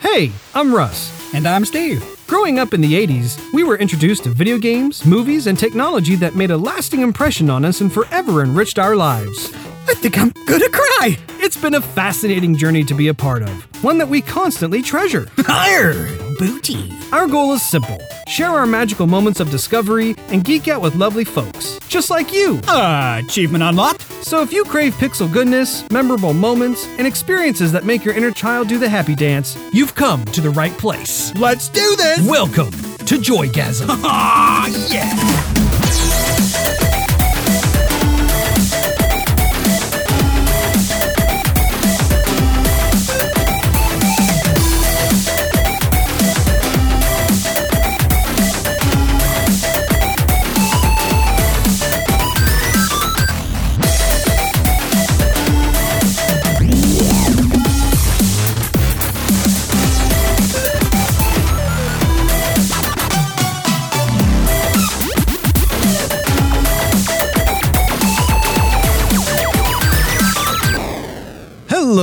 Hey, I'm Russ. And I'm Steve. Growing up in the 80s, we were introduced to video games, movies, and technology that made a lasting impression on us and forever enriched our lives. I think I'm gonna cry. It's been a fascinating journey to be a part of, one that we constantly treasure. Higher, booty. Our goal is simple share our magical moments of discovery and geek out with lovely folks, just like you. Uh, achievement unlocked. So if you crave pixel goodness, memorable moments, and experiences that make your inner child do the happy dance, you've come to the right place. Let's do this. Welcome to Joygasm. Ah, yeah.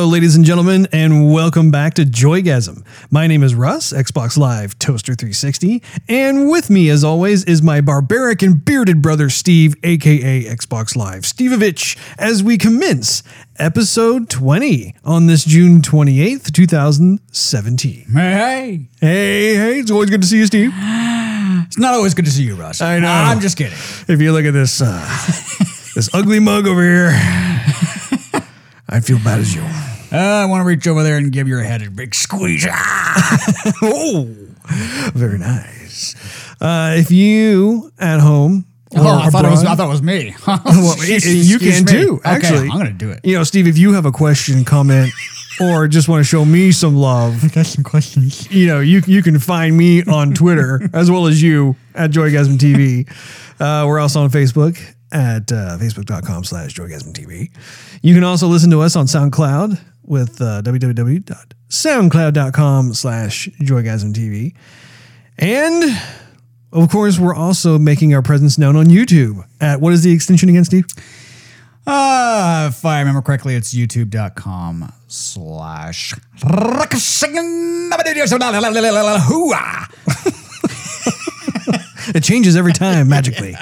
Hello, ladies and gentlemen, and welcome back to Joygasm. My name is Russ, Xbox Live Toaster 360, and with me, as always, is my barbaric and bearded brother Steve, aka Xbox Live Stevovich, as we commence episode 20 on this June 28th, 2017. Hey, hey. Hey, hey, it's always good to see you, Steve. It's not always good to see you, Russ. I know. I'm just kidding. If you look at this, uh, this ugly mug over here, I feel bad as you. Uh, I want to reach over there and give your head a big squeeze. Ah! Oh, very nice. Uh, if you at home, or Oh, I thought it was. I thought it was me. Well, y- you can me. too. Okay, Actually, I'm gonna do it. You know, Steve, if you have a question, comment, or just want to show me some love, I got some questions. you know, you you can find me on Twitter as well as you at Joygasm TV. Uh, we're also on Facebook at uh, facebook.com slash Joygasm TV. You can also listen to us on SoundCloud with uh, www.soundcloud.com slash Joygasm TV. And of course, we're also making our presence known on YouTube at what is the extension again, Steve? Uh, if I remember correctly, it's youtube.com slash. It changes every time magically.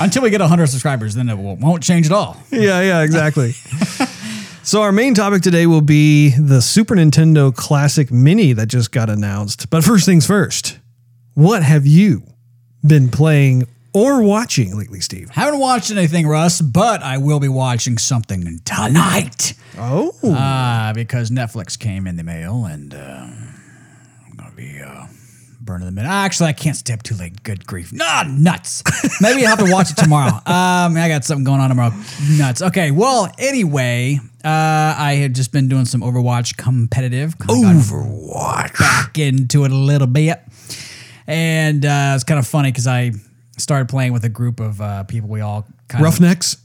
Until we get 100 subscribers, then it won't change at all. yeah, yeah, exactly. So our main topic today will be the Super Nintendo Classic Mini that just got announced. But first things first, what have you been playing or watching lately, Steve? Haven't watched anything, Russ, but I will be watching something tonight. Oh, Uh, because Netflix came in the mail and uh, I'm going to be uh, burning them in. Actually, I can't stay up too late. Good grief. Nah, nuts. Maybe I'll have to watch it tomorrow. Um, I got something going on tomorrow. Nuts. Okay, well, anyway, uh, I had just been doing some Overwatch competitive. Overwatch. Back into it a little bit. And uh, it's kind of funny because I started playing with a group of uh, people we all kind of. Roughnecks,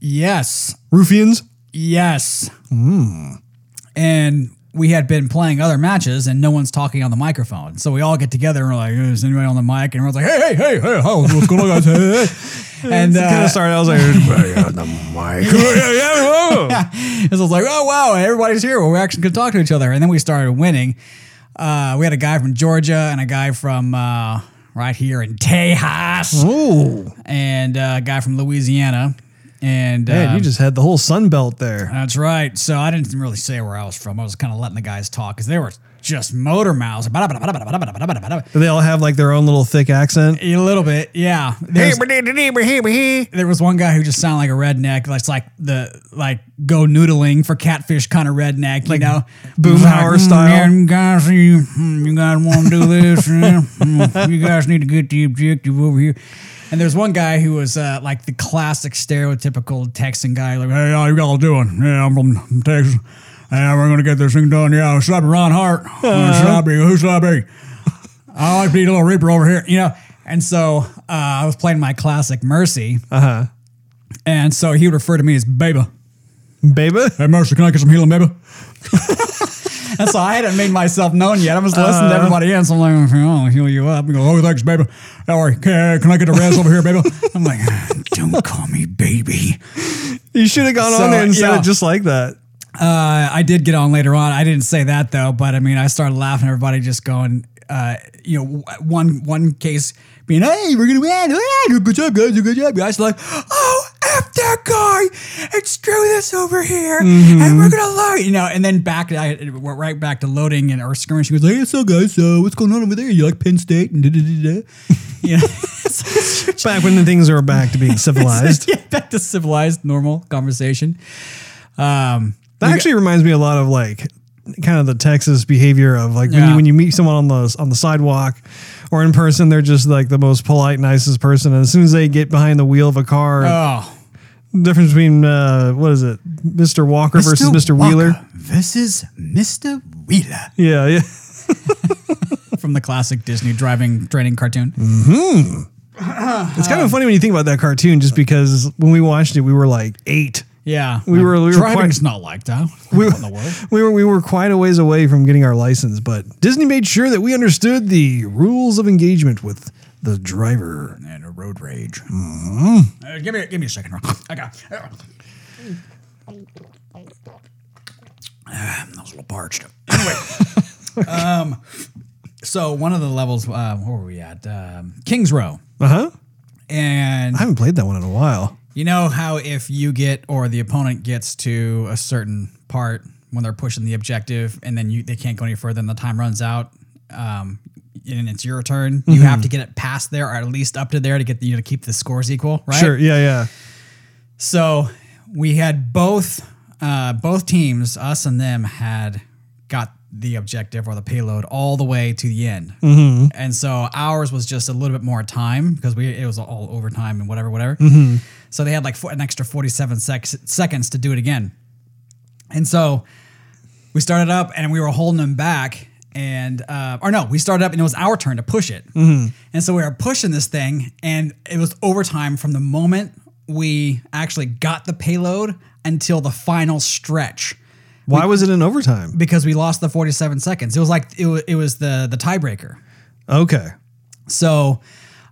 Yes. Ruffians. Yes. And we had been playing other matches and no one's talking on the microphone. So we all get together and we're like, is anybody on the mic? And everyone's like, hey, hey, hey, hey, how, what's going on, guys? Hey, hey. And kind uh, of started. I was like, "Everybody on the mic." yeah, yeah, whoa. so I was like, oh, wow, everybody's here. Well, we're actually to talk to each other. And then we started winning. Uh, we had a guy from Georgia and a guy from uh, right here in Tejas Ooh, and uh, a guy from Louisiana. And man, um, you just had the whole Sun Belt there. That's right. So I didn't really say where I was from. I was kind of letting the guys talk because they were just motor mouths. Do they all have like their own little thick accent? A little bit, yeah. There's- there was one guy who just sounded like a redneck. That's like the like go noodling for catfish kind of redneck, you know, Boomhauer Like, "Mm, style." yeah, you guys, you, you guys want to do this? Mm, you guys need to get the objective over here. And there's one guy who was uh, like the classic stereotypical Texan guy, like, "Hey, how you all doing? Yeah, I'm from Texas. Yeah, we're gonna get this thing done. Yeah, I be Reinhardt? Uh, should I be? Who should I like to be a little Reaper over here, you know." And so uh, I was playing my classic Mercy, Uh huh. and so he would refer to me as Baby. Baby. Hey, Mercy, can I get some healing, baby? and so I hadn't made myself known yet. I was listening to everybody else. so I'm like, oh, I'll heal you up. And go, oh, thanks, baby. Don't worry. Can, can I get a res over here, baby? I'm like, don't call me baby. You should have gone So, on there and said yeah. it just like that. Uh, I did get on later on. I didn't say that though, but I mean, I started laughing. Everybody just going, uh, you know, one one case being, "Hey, we're gonna win! Hey, good job, guys! Good job, guys!" Like, oh, f that guy and screw this over here, and we're gonna learn, you know. And then back, I went right back to loading and our skirmish. She was like, "Hey, so guys, so what's going on over there? You like Penn State?" And da da da da. You know, Back when the things are back to being civilized. yeah, back to civilized, normal conversation. Um, That actually reminds me a lot of like kind of the Texas behavior of like when Yeah. you when you meet someone on the on the sidewalk or in person, they're just like the most polite, nicest person. And as soon as they get behind the wheel of a car, oh. difference between uh, what is it, Mr. Walker versus Mr. Wheeler? Versus Mr. Wheeler Yeah, yeah. from the classic Disney driving training cartoon. Hmm. It's kind of funny when you think about that cartoon, just because when we watched it, we were like eight. Yeah, We were- we were driving's quite- not like that. We What in the world? we were we were quite a ways away from getting our license, but Disney made sure that we understood the rules of engagement with the driver. And a road rage. Uh, give me, give me a second. I. Ah, that was a little parched. Anyway, um, so one of the levels, uh, where were we at? Um, Kings Row, Uh huh. and I haven't played that one in a while. You know how if you get or the opponent gets to a certain part when they're pushing the objective and then you they can't go any further and the time runs out, um, and it's your turn, you have to get it past there or at least up to there to get the, you know, to keep the scores equal, right? Sure. Yeah. Yeah. So we had both uh, both teams, us and them, had got the objective or the payload all the way to the end, and so ours was just a little bit more time because we it was all overtime and whatever, whatever. So they had like fo- an extra forty-seven sec- seconds to do it again, and so we started up and we were holding them back. And uh, or no, we started up and it was our turn to push it. And so we were pushing this thing, and it was overtime from the moment we actually got the payload until the final stretch Why was it in overtime? because we lost the 47 seconds. It was like it was, it was the the tiebreaker. Okay. So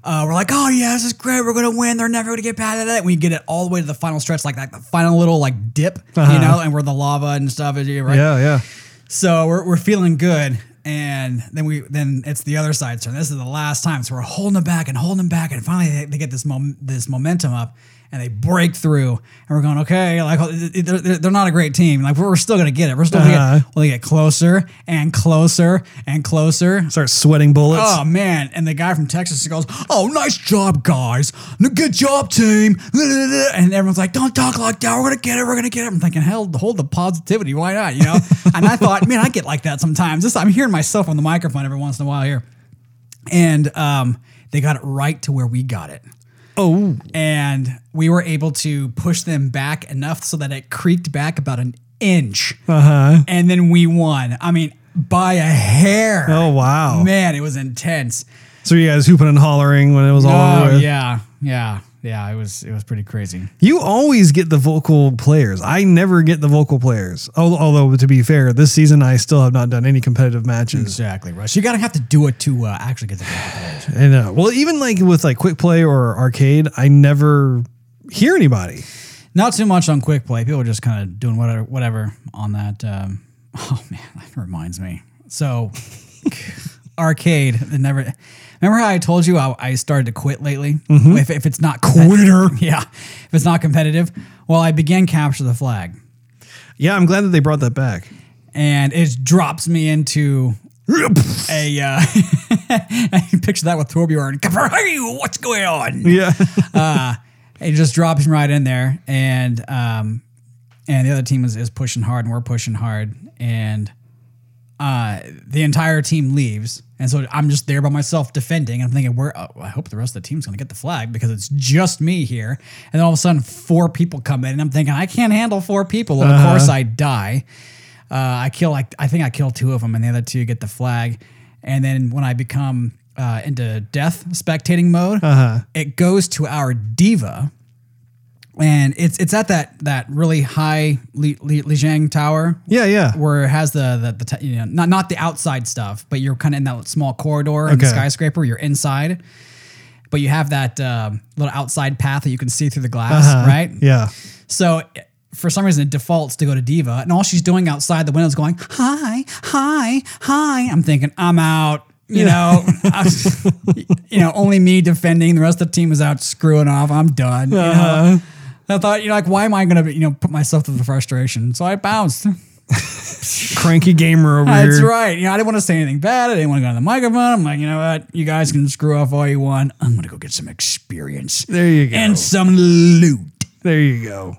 uh, we're like, oh yeah, this is great. We're gonna win. They're never gonna get past that. We get it all the way to the final stretch, like that the final little like dip, you know, and where the lava and stuff is, right? Yeah. Yeah. So we're, we're feeling good. And then we then it's the other side turn. This is the last time. So we're holding them back and holding them back. And finally they, they get this mom, this momentum up and they break through. And we're going, okay, like they're, they're they're not a great team. Like we're still gonna get it. We're still gonna Uh-huh. get well, they get closer and closer and closer. Start sweating bullets. Oh man! And the guy from Texas goes, "Oh, nice job, guys! Good job, team!" And everyone's like, "Don't talk like that. We're gonna get it. We're gonna get it." I'm thinking, "Hell, hold the positivity. Why not?" You know. and I thought, man, I get like that sometimes. This I'm hearing myself on the microphone every once in a while here. And um, they got it right to where we got it. Oh. And we were able to push them back enough so that it creaked back about an inch. Uh huh. And then we won. I mean, by a hair. Oh wow. Man, it was intense. So you guys hooping and hollering when it was all Oh over. with? yeah, yeah, yeah. It was it was pretty crazy. You always get the vocal players. I never get the vocal players. Al- Although to be fair, this season I still have not done any competitive matches. Exactly, Russ. You gotta have to do it to uh, actually get the good players. And uh, well, even like with like quick play or arcade, I never hear anybody. Not too much on quick play. People are just kind of doing whatever whatever on that. Um, oh man, that reminds me. So arcade. It never. Remember how I told you I, I started to quit lately? If, if it's not quitter, yeah. If it's not competitive, well, I began capture the flag. Yeah, I'm glad that they brought that back. and it drops me into a uh, picture that with Torbjorn. Hey, what's going on? Yeah. It just drops me right in there, and um, and the other team is, is pushing hard, and we're pushing hard, and uh, the entire team leaves, and so I'm just there by myself defending. And I'm thinking, where? Oh, I hope the rest of the team's gonna get the flag because it's just me here. And then all of a sudden, four people come in, and I'm thinking, I can't handle four people. And of course, I die. Uh, I kill like I think I kill two of them, and the other two get the flag. And then when I become uh, into death spectating mode, uh-huh. it goes to our D.Va, and it's it's at that that really high Li, Li, Lijiang tower Yeah, yeah. where it has the the, the you know not not the outside stuff, but you're kind of in that small corridor in the skyscraper. You're inside, but you have that um little outside path that you can see through the glass, Uh-huh. right? Yeah. So for some reason it defaults to go to D.Va, and all she's doing outside the window is going hi, hi, hi. I'm thinking I'm out. You know, I- you know, only me defending. The rest of the team is out screwing off. I'm done. Uh-huh. know? I thought, you know, like, why am I going to, you know, put myself through the frustration? So I bounced. Cranky gamer over That's here. That's right. You know, I didn't want to say anything bad. I didn't want to go on the microphone. I'm like, you know what? You guys can screw off all you want. I'm going to go get some experience There you go. and some loot. There you go.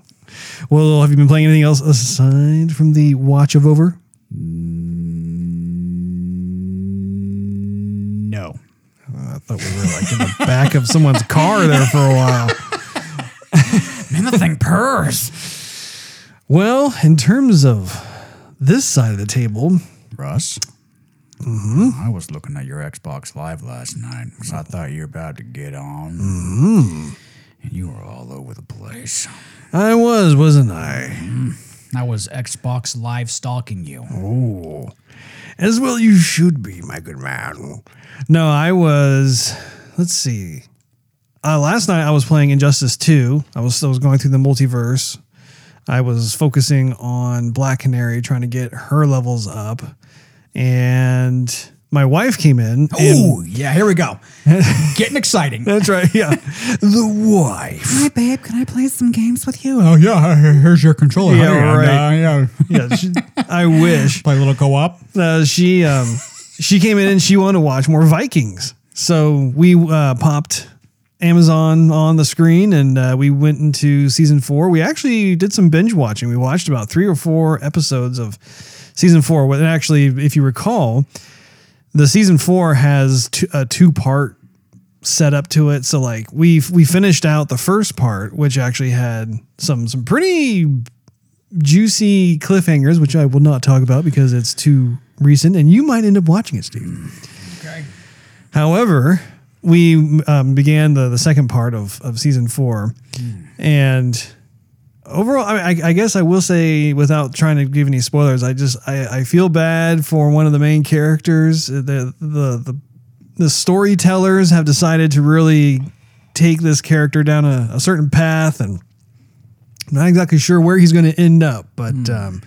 Well, have you been playing anything else aside from the Watch of Over? No. I thought we were like in the back of someone's car there for a while. Man, the thing purrs. Well, in terms of this side of the table, Russ, mm-hmm. I was looking at your Xbox Live last night, so I thought you were about to get on. Mm-hmm. And you were all over the place. I was, wasn't I? I was Xbox Live stalking you. Oh, as well you should be, my good man. No, I was. Let's see. Uh, last night I was playing Injustice 2. I was I was going through the multiverse. I was focusing on Black Canary, trying to get her levels up, and my wife came in. Oh, yeah, here we go. Getting exciting. that's right. Yeah, the wife. Hi, babe. Can I play some games with you? Oh, yeah. Here's your controller. Yeah, Honey, and, right. uh, yeah. Yeah, she, I wish. Play a little co-op. uh, she um, she came in and she wanted to watch more Vikings. So we uh, popped Amazon on the screen and uh, we went into season four. We actually did some binge watching. We watched about three or four episodes of season four. And actually, if you recall, the season four has two, a two part setup to it. So like we we finished out the first part, which actually had some some pretty juicy cliffhangers, which I will not talk about because it's too recent, and you might end up watching it, Steve. Okay. However, we um, began the, the second part of, of season four, and overall, I, I, I guess I will say, without trying to give any spoilers, I just I, I feel bad for one of the main characters. The the the the storytellers have decided to really take this character down a, a certain path and not exactly sure where he's going to end up, but um,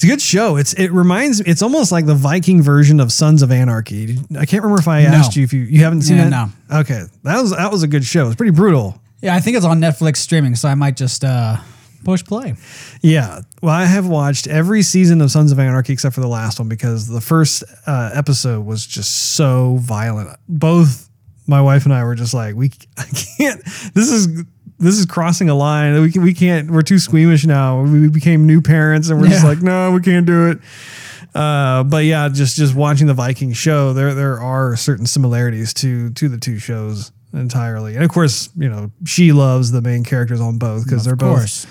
it's a good show. It's it reminds it's almost like the Viking version of Sons of Anarchy. I can't remember if I asked you if you you haven't seen Yeah, it. no. Okay, that was that was a good show. It's pretty brutal. Yeah, I think it's on Netflix streaming, so I might just uh, push play. Yeah. Well, I have watched every season of Sons of Anarchy except for the last one because the first uh, episode was just so violent. Both my wife and I were just like, we I can't. This is this is crossing a line. We can, we can't. We're too squeamish now. We became new parents and we're just like, no, we can't do it. Uh, but yeah, just just watching the Viking show, there there are certain similarities to to the two shows entirely. And of course, you know, she loves the main characters on both because they're both course.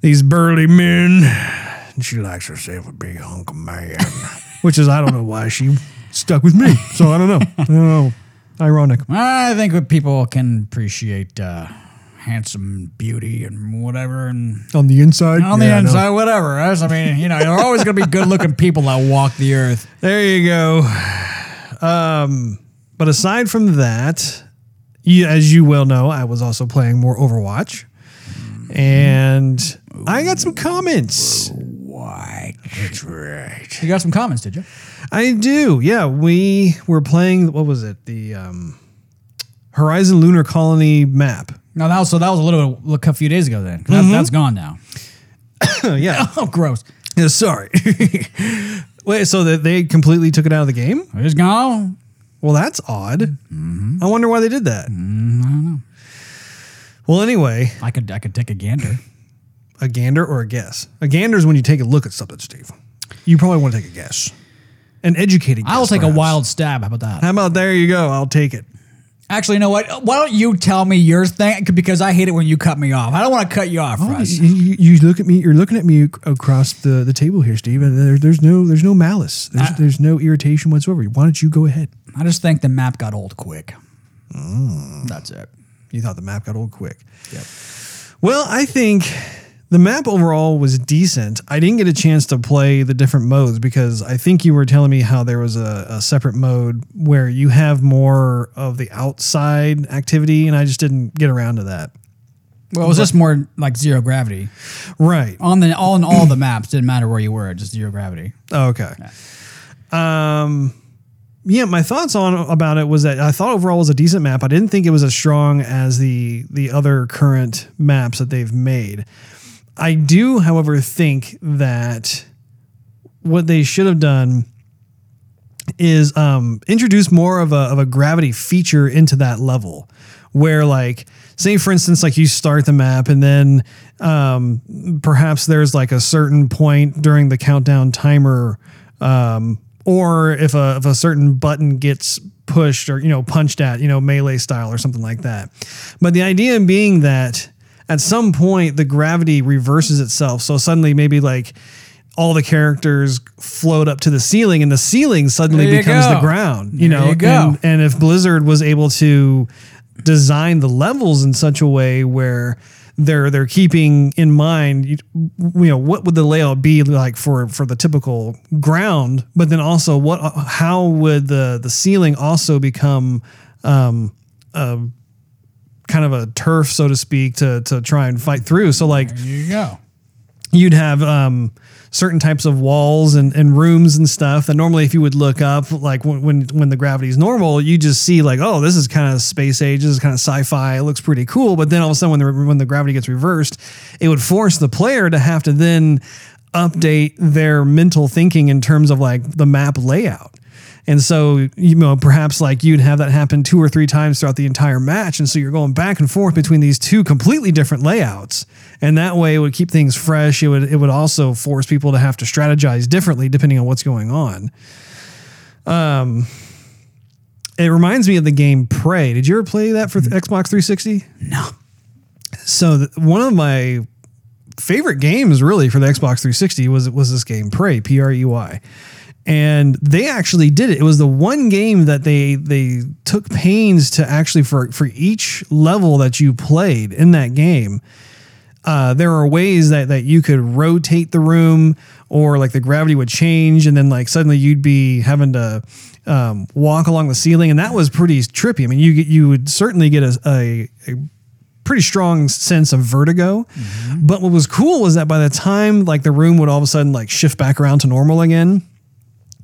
these burly men. And she likes herself a big hunk of man. Which is, I don't know why she stuck with me. So I don't know. I don't know. Ironic. I think people can appreciate uh, handsome beauty and whatever, and On the inside. on the Yeah, know. inside, whatever. Right? I mean, you know, there are always going to be good-looking people that walk the earth. There you go. Um, but aside from that, you, as you well know, I was also playing more Overwatch. And I got some comments. Why? That's right. You got some comments, did you? I do. Yeah, we were playing. What was it? The um, Horizon Lunar Colony map. No, that was so that was a little, little a few days ago. Then that, that's gone now. yeah. Oh, gross! yeah. Sorry. Wait. So that they completely took it out of the game? It's gone. Well, that's odd. I wonder why they did that. Mm, I don't know. Well, anyway, I could I could take a gander. a gander or a guess. A gander is when you take a look at something, Steve. You probably want to take a guess. An educated guess. I will take a wild stab. How about that? How about there you go? I'll take it. Actually, you know what? Why don't you tell me your thing? Because I hate it when you cut me off. I don't want to cut you off, oh, Russ. You, you- look at me. You're looking at me across the, the table here, Steve. And there, there's no there's no malice. There's, there's no irritation whatsoever. Why don't you go ahead? I just think the map got old quick. Mm. That's it. You thought the map got old quick. Yep. Well, I think the map overall was decent. I didn't get a chance to play the different modes because I think you were telling me how there was a, a separate mode where you have more of the outside activity, and I just didn't get around to that. Well, it was just more like zero gravity Right. on the all in all the maps. Didn't matter where you were, just zero gravity. Okay. Um, yeah, my thoughts on about it was that I thought overall it was a decent map. I didn't think it was as strong as the the other current maps that they've made. I do, however, think that what they should have done is um, introduce more of a, of a gravity feature into that level where like say for instance like you start the map and then um, perhaps there's like a certain point during the countdown timer um, or if a, if a certain button gets pushed or you know punched at you know melee style or something like that. But the idea being that at some point the gravity reverses itself. So suddenly maybe like all the characters float up to the ceiling and the ceiling suddenly becomes the ground you There know? you go. And, and if blizzard was able to design the levels in such a way where they're they're keeping in mind you, you know what would the layout be like for for the typical ground but then also what how would the the ceiling also become um a kind of a turf so to speak to to try and fight through. So like There you go. you'd have um, certain types of walls and, and rooms and stuff that normally if you would look up like when when, when the gravity is normal you just see like oh this is kind of space age this is kind of sci-fi it looks pretty cool. But then all of a sudden when the, when the gravity gets reversed it would force the player to have to then update their mental thinking in terms of like the map layout and so, you know, perhaps like you'd have that happen two or three times throughout the entire match. And so you're going back and forth between these two completely different layouts. And that way it would keep things fresh. It would it would also force people to have to strategize differently depending on what's going on. Um it reminds me of the game Prey. Did you ever play that for Xbox 360? No. So one of my favorite games really for the Xbox 360 was was this game Prey, P R E Y. And they actually did it. It was the one game that they they took pains to actually for for each level that you played in that game. Uh, there are ways that that you could rotate the room or like the gravity would change and then like suddenly you'd be having to um, walk along the ceiling and that was pretty trippy. I mean, you you would certainly get a, a, a pretty strong sense of vertigo. But what was cool was that by the time like the room would all of a sudden like shift back around to normal again,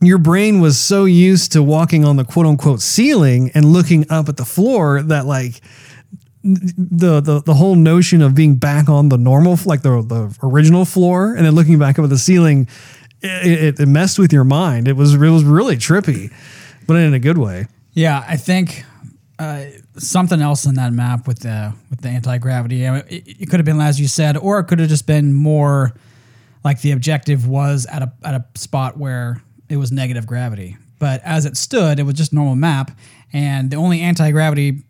your brain was so used to walking on the quote unquote ceiling and looking up at the floor that like the the the whole notion of being back on the normal like the the original floor and then looking back up at the ceiling it, it, messed with your mind it was it was really trippy but in a good way Yeah, I think uh, something else in that map with the with the anti gravity. I mean, it, it could have been as you said, or it could have just been more like the objective was at a at a spot where it was negative gravity. But as it stood, it was just normal map, and the only anti gravity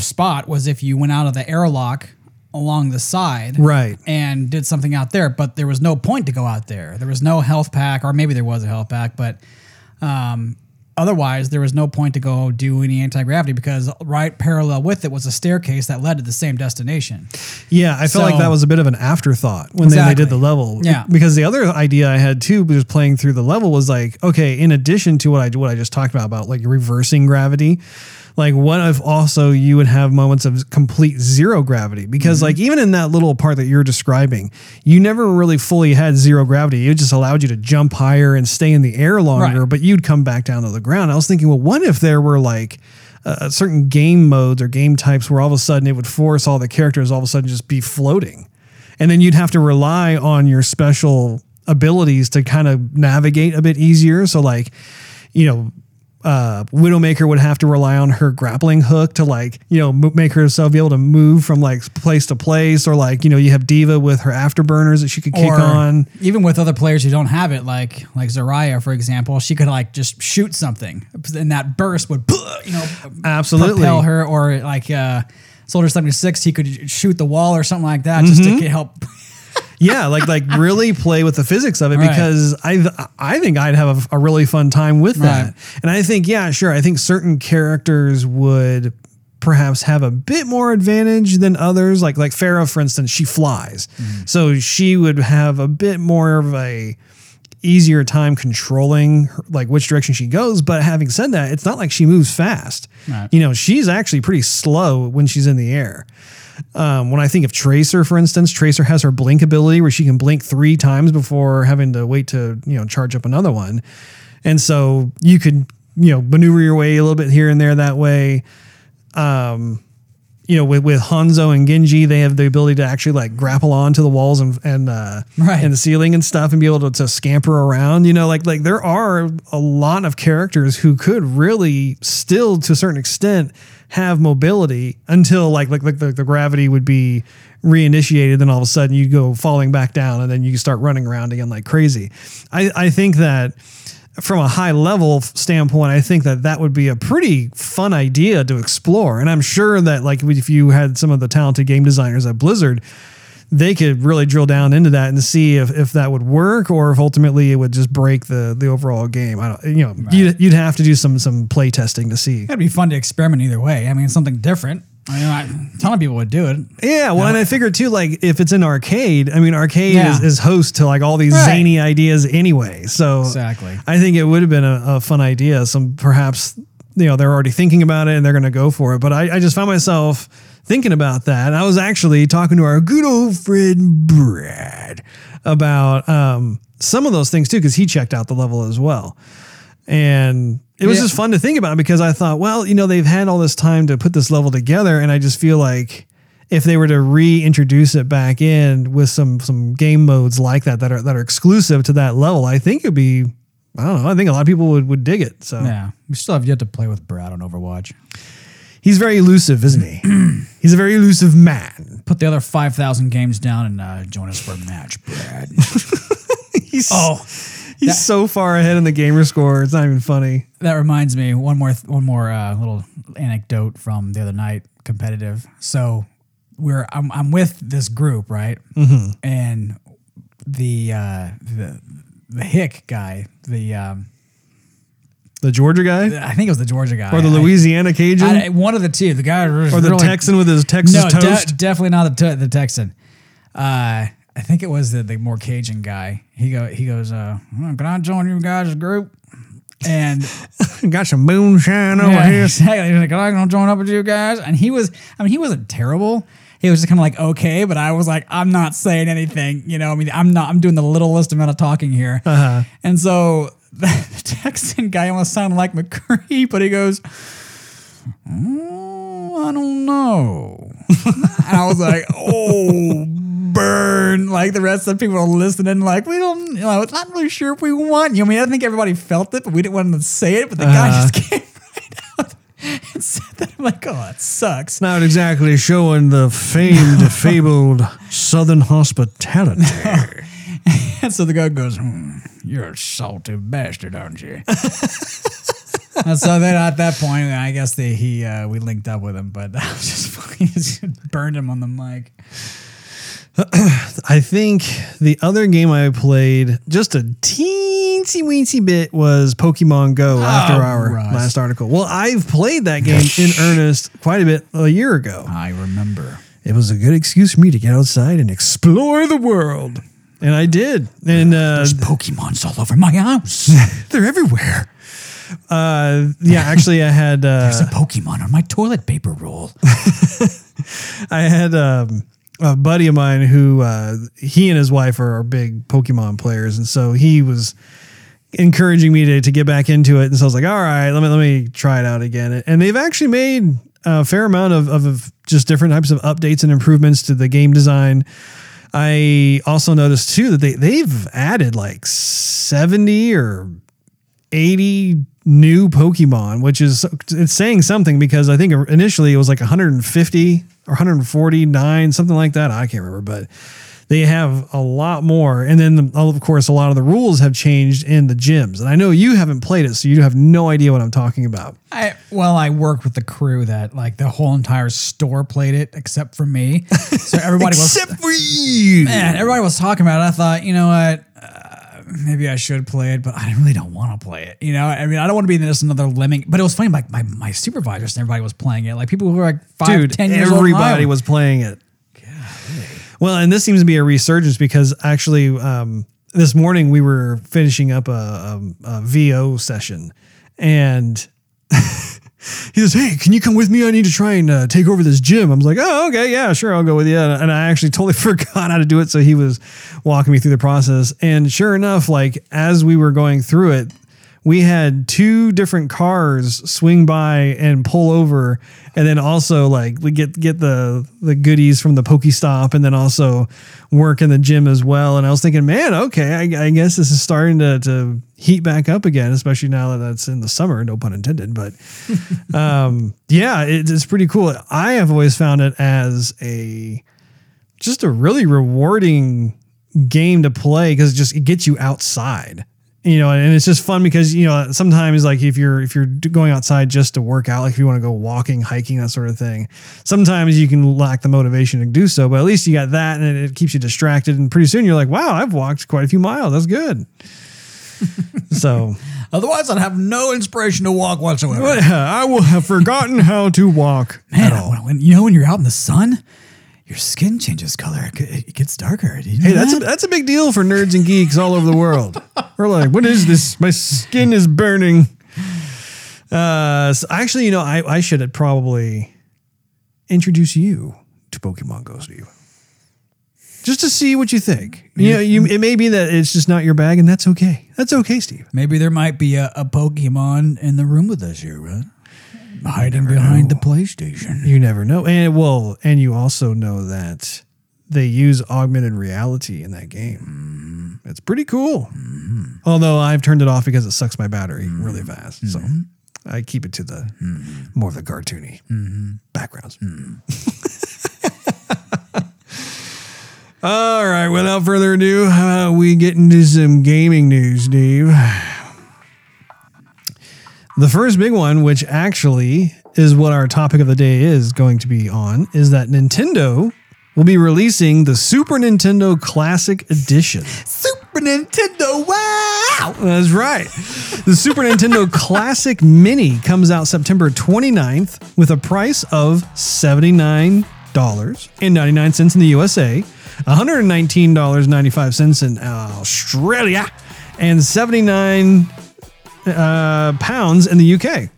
spot was if you went out of the airlock along the side, Right. and did something out there. But there was no point to go out there. There was no health pack, or maybe there was a health pack, but um, otherwise there was no point to go do any anti-gravity because right parallel with it was a staircase that led to the same destination Yeah, I felt like that was a bit of an afterthought when they, they did the level. Yeah. Because the other idea I had too, was playing through the level was like, okay, in addition to what I what I just talked about about like reversing gravity, like what if also you would have moments of complete zero gravity? Because like even in that little part that you're describing, you never really fully had zero gravity. It just allowed you to jump higher and stay in the air longer, Right. but you'd come back down to the ground. I was thinking, well, what if there were like uh, certain game modes or game types where all of a sudden it would force all the characters all of a sudden just be floating. And then you'd have to rely on your special abilities to kind of navigate a bit easier. So, like, you know, uh, Widowmaker would have to rely on her grappling hook to like, you know, make herself be able to move from like place to place, or like, you know, you have D.Va with her afterburners that she could kick or on. even with other players who don't have it like like Zarya for example she could like just shoot something and that burst would you know Absolutely. propel her or like uh Soldier 76 he could shoot the wall or something like that just Mm-hmm. to help yeah, like like really play with the physics of it Right. because I I think I'd have a, a really fun time with that. And I think yeah, sure, I think certain characters would perhaps have a bit more advantage than others. Like like Pharah, for instance, she flies, mm-hmm. so she would have a bit more of a easier time controlling her, like which direction she goes. But having said that, it's not like she moves fast. Right. You know, she's actually pretty slow when she's in the air. Um, when I think of Tracer, for instance, Tracer has her blink ability where she can blink three times before having to wait to you know charge up another one, and so you could you know maneuver your way a little bit here and there that way. Um, you know, with, with Hanzo and Genji, they have the ability to actually like grapple onto the walls and and uh, Right. and the ceiling and stuff, and be able to, to scamper around. You know, like like there are a lot of characters who could really still, to a certain extent, have mobility until like like like the, the gravity would be reinitiated. Then all of a sudden you go falling back down, and then you start running around again like crazy. I I think that from a high level standpoint, I think that that would be a pretty fun idea to explore. And I'm sure that like if you had some of the talented game designers at Blizzard, they could really drill down into that and see if, if that would work or if ultimately it would just break the the overall game. I don't, you know, you'd, you'd have to do some some play testing to see. It'd be fun to experiment either way. I mean, something different. I mean, I, a ton of people would do it. Yeah, well, and I figured too, like if it's an arcade, I mean, arcade Yeah. is, is host to like all these Right. zany ideas anyway. So Exactly. I think it would have been a, a fun idea. Some perhaps you know they're already thinking about it and they're going to go for it. But I, I just found myself thinking about that. And I was actually talking to our good old friend Brad about um, some of those things too, because he checked out the level as well. And it was Yeah. just fun to think about because I thought, well, you know, they've had all this time to put this level together, and I just feel like if they were to reintroduce it back in with some some game modes like that that are that are exclusive to that level, I think it'd be I don't know. I think a lot of people would, would dig it. So Yeah, we still have yet to play with Brad on Overwatch. he's very elusive, isn't he? he's a very elusive man. Put the other five thousand games down and uh, join us for a match, Brad. He's oh, he's so far ahead in the gamer score. It's not even funny. that reminds me one more one more uh, little anecdote from the other night competitive so we're i'm, I'm with this group right mm-hmm. and the uh the the hick guy the um The Georgia guy i think it was the georgia guy or the I- Louisiana Cajun I, one of the two the guy or the really- Texan with his Texas no de- toast. definitely not the, te- the texan uh I think it was the, the more Cajun guy. He go he goes, uh, "Hmm, can I join you guys' group? And Got some moonshine over Yeah, here. exactly. He's like, I'm gonna join up with you guys. And he was, I mean, he wasn't terrible. He was just kind of like, okay, but I was like, I'm not saying anything. You know, I mean, I'm not, I'm doing the littlest amount of talking here. Uh-huh. And so the Texan guy almost sounded like McCree, but he goes, oh, I don't know. and I was like, oh, burn. Like the rest of the people are listening, like, we don't, you know, it's not really sure if we want you. I mean, I think everybody felt it, but we didn't want to say it. But the guy Uh-huh. just came right out and said that. I'm like, oh, that sucks. Not exactly showing the famed, fabled Southern hospitality. And so the guy goes, hmm, you're a salty bastard, aren't you? And so then at that point, I guess they, he uh, we linked up with him, but was just funny. Just burned him on the mic. I think the other game I played just a teensy weensy bit was Pokemon Go after our Russ. last article. Well, I've played that game in earnest quite a bit a year ago. I remember. It was a good excuse for me to get outside and explore the world. And I did. And uh, There's Pokemons all over my house. they're everywhere. Uh, yeah, actually, I had. Uh, There's a Pokemon on my toilet paper roll. I had um, a buddy of mine who uh, he and his wife are, are big Pokemon players, and so he was encouraging me to, to get back into it. And so I was like, all right, let me let me try it out again. And they've actually made a fair amount of, of, of just different types of updates and improvements to the game design. I also noticed too that they they've added like seventy or 80 new Pokemon, which is it's saying something because I think initially it was like 150 or 149, something like that. I can't remember, but they have a lot more. And then of course a lot of the rules have changed in the gyms. And I know you haven't played it, so you have no idea what I'm talking about. I well, I work with the crew that like the whole entire store played it except for me. So everybody was Except for you. man, everybody was talking about it. I thought, you know what? Maybe I should play it, but I really don't want to play it. You know, I mean, I don't want to be just another lemming. But it was funny, like my, my supervisors and everybody was playing it. Like people who were like five, Dude, ten years old. everybody was playing it. Well, and this seems to be a resurgence because actually, um, this morning we were finishing up a, a, a VO session, and he says, "Hey, can you come with me? I need to try and uh, take over this gym." I was like, "Oh, okay, yeah, sure, I'll go with you." And I actually totally forgot how to do it, so he was walking me through the process. And sure enough, like as we were going through it, we had two different cars swing by and pull over, and then also like we get get the the goodies from the Pokestop, and then also work in the gym as well. And I was thinking, man, okay, I, I guess this is starting to to heat back up again, especially now that that's in the summer. No pun intended, but um, yeah, it, it's pretty cool. I have always found it as a just a really rewarding game to play because it just it gets you outside you know and it's just fun because you know sometimes like if you're if you're going outside just to work out like if you want to go walking hiking that sort of thing sometimes you can lack the motivation to do so but at least you got that and it keeps you distracted and pretty soon you're like wow i've walked quite a few miles that's good. So Otherwise, I'd have no inspiration to walk whatsoever. i will have forgotten how to walk Man, when, when- you know when you're out in the sun, your skin changes color. It, gets darker. You Hey, that's a, that's a big deal for nerds and geeks all over the world. We're like, what is this? My skin is burning. Uh, so actually, you know, I, I should probably introduce you to Pokemon Go, Steve. Just to see what you think. You know, you it may be that it's just not your bag, and that's okay. That's okay, Steve. Maybe there might be a, a Pokemon in the room with us here, right? Hiding behind the PlayStation. You never know. And well, and you also know that they use augmented reality in that game. Mm-hmm. It's pretty cool. Mm-hmm. Although I've turned it off because it sucks my battery really mm-hmm. fast. So I keep it to the more of the cartoony backgrounds. All right, without further ado, about we get into some gaming news, Steve? The first big one, which actually is what our topic of the day is going to be on, is that Nintendo will be releasing the Super Nintendo Classic Edition. Super Nintendo, wow! That's right. The Super Nintendo Classic Mini comes out September 29th with a price of $79.99 in the USA, $119.95 in Australia, and 79 uh, pounds in the UK.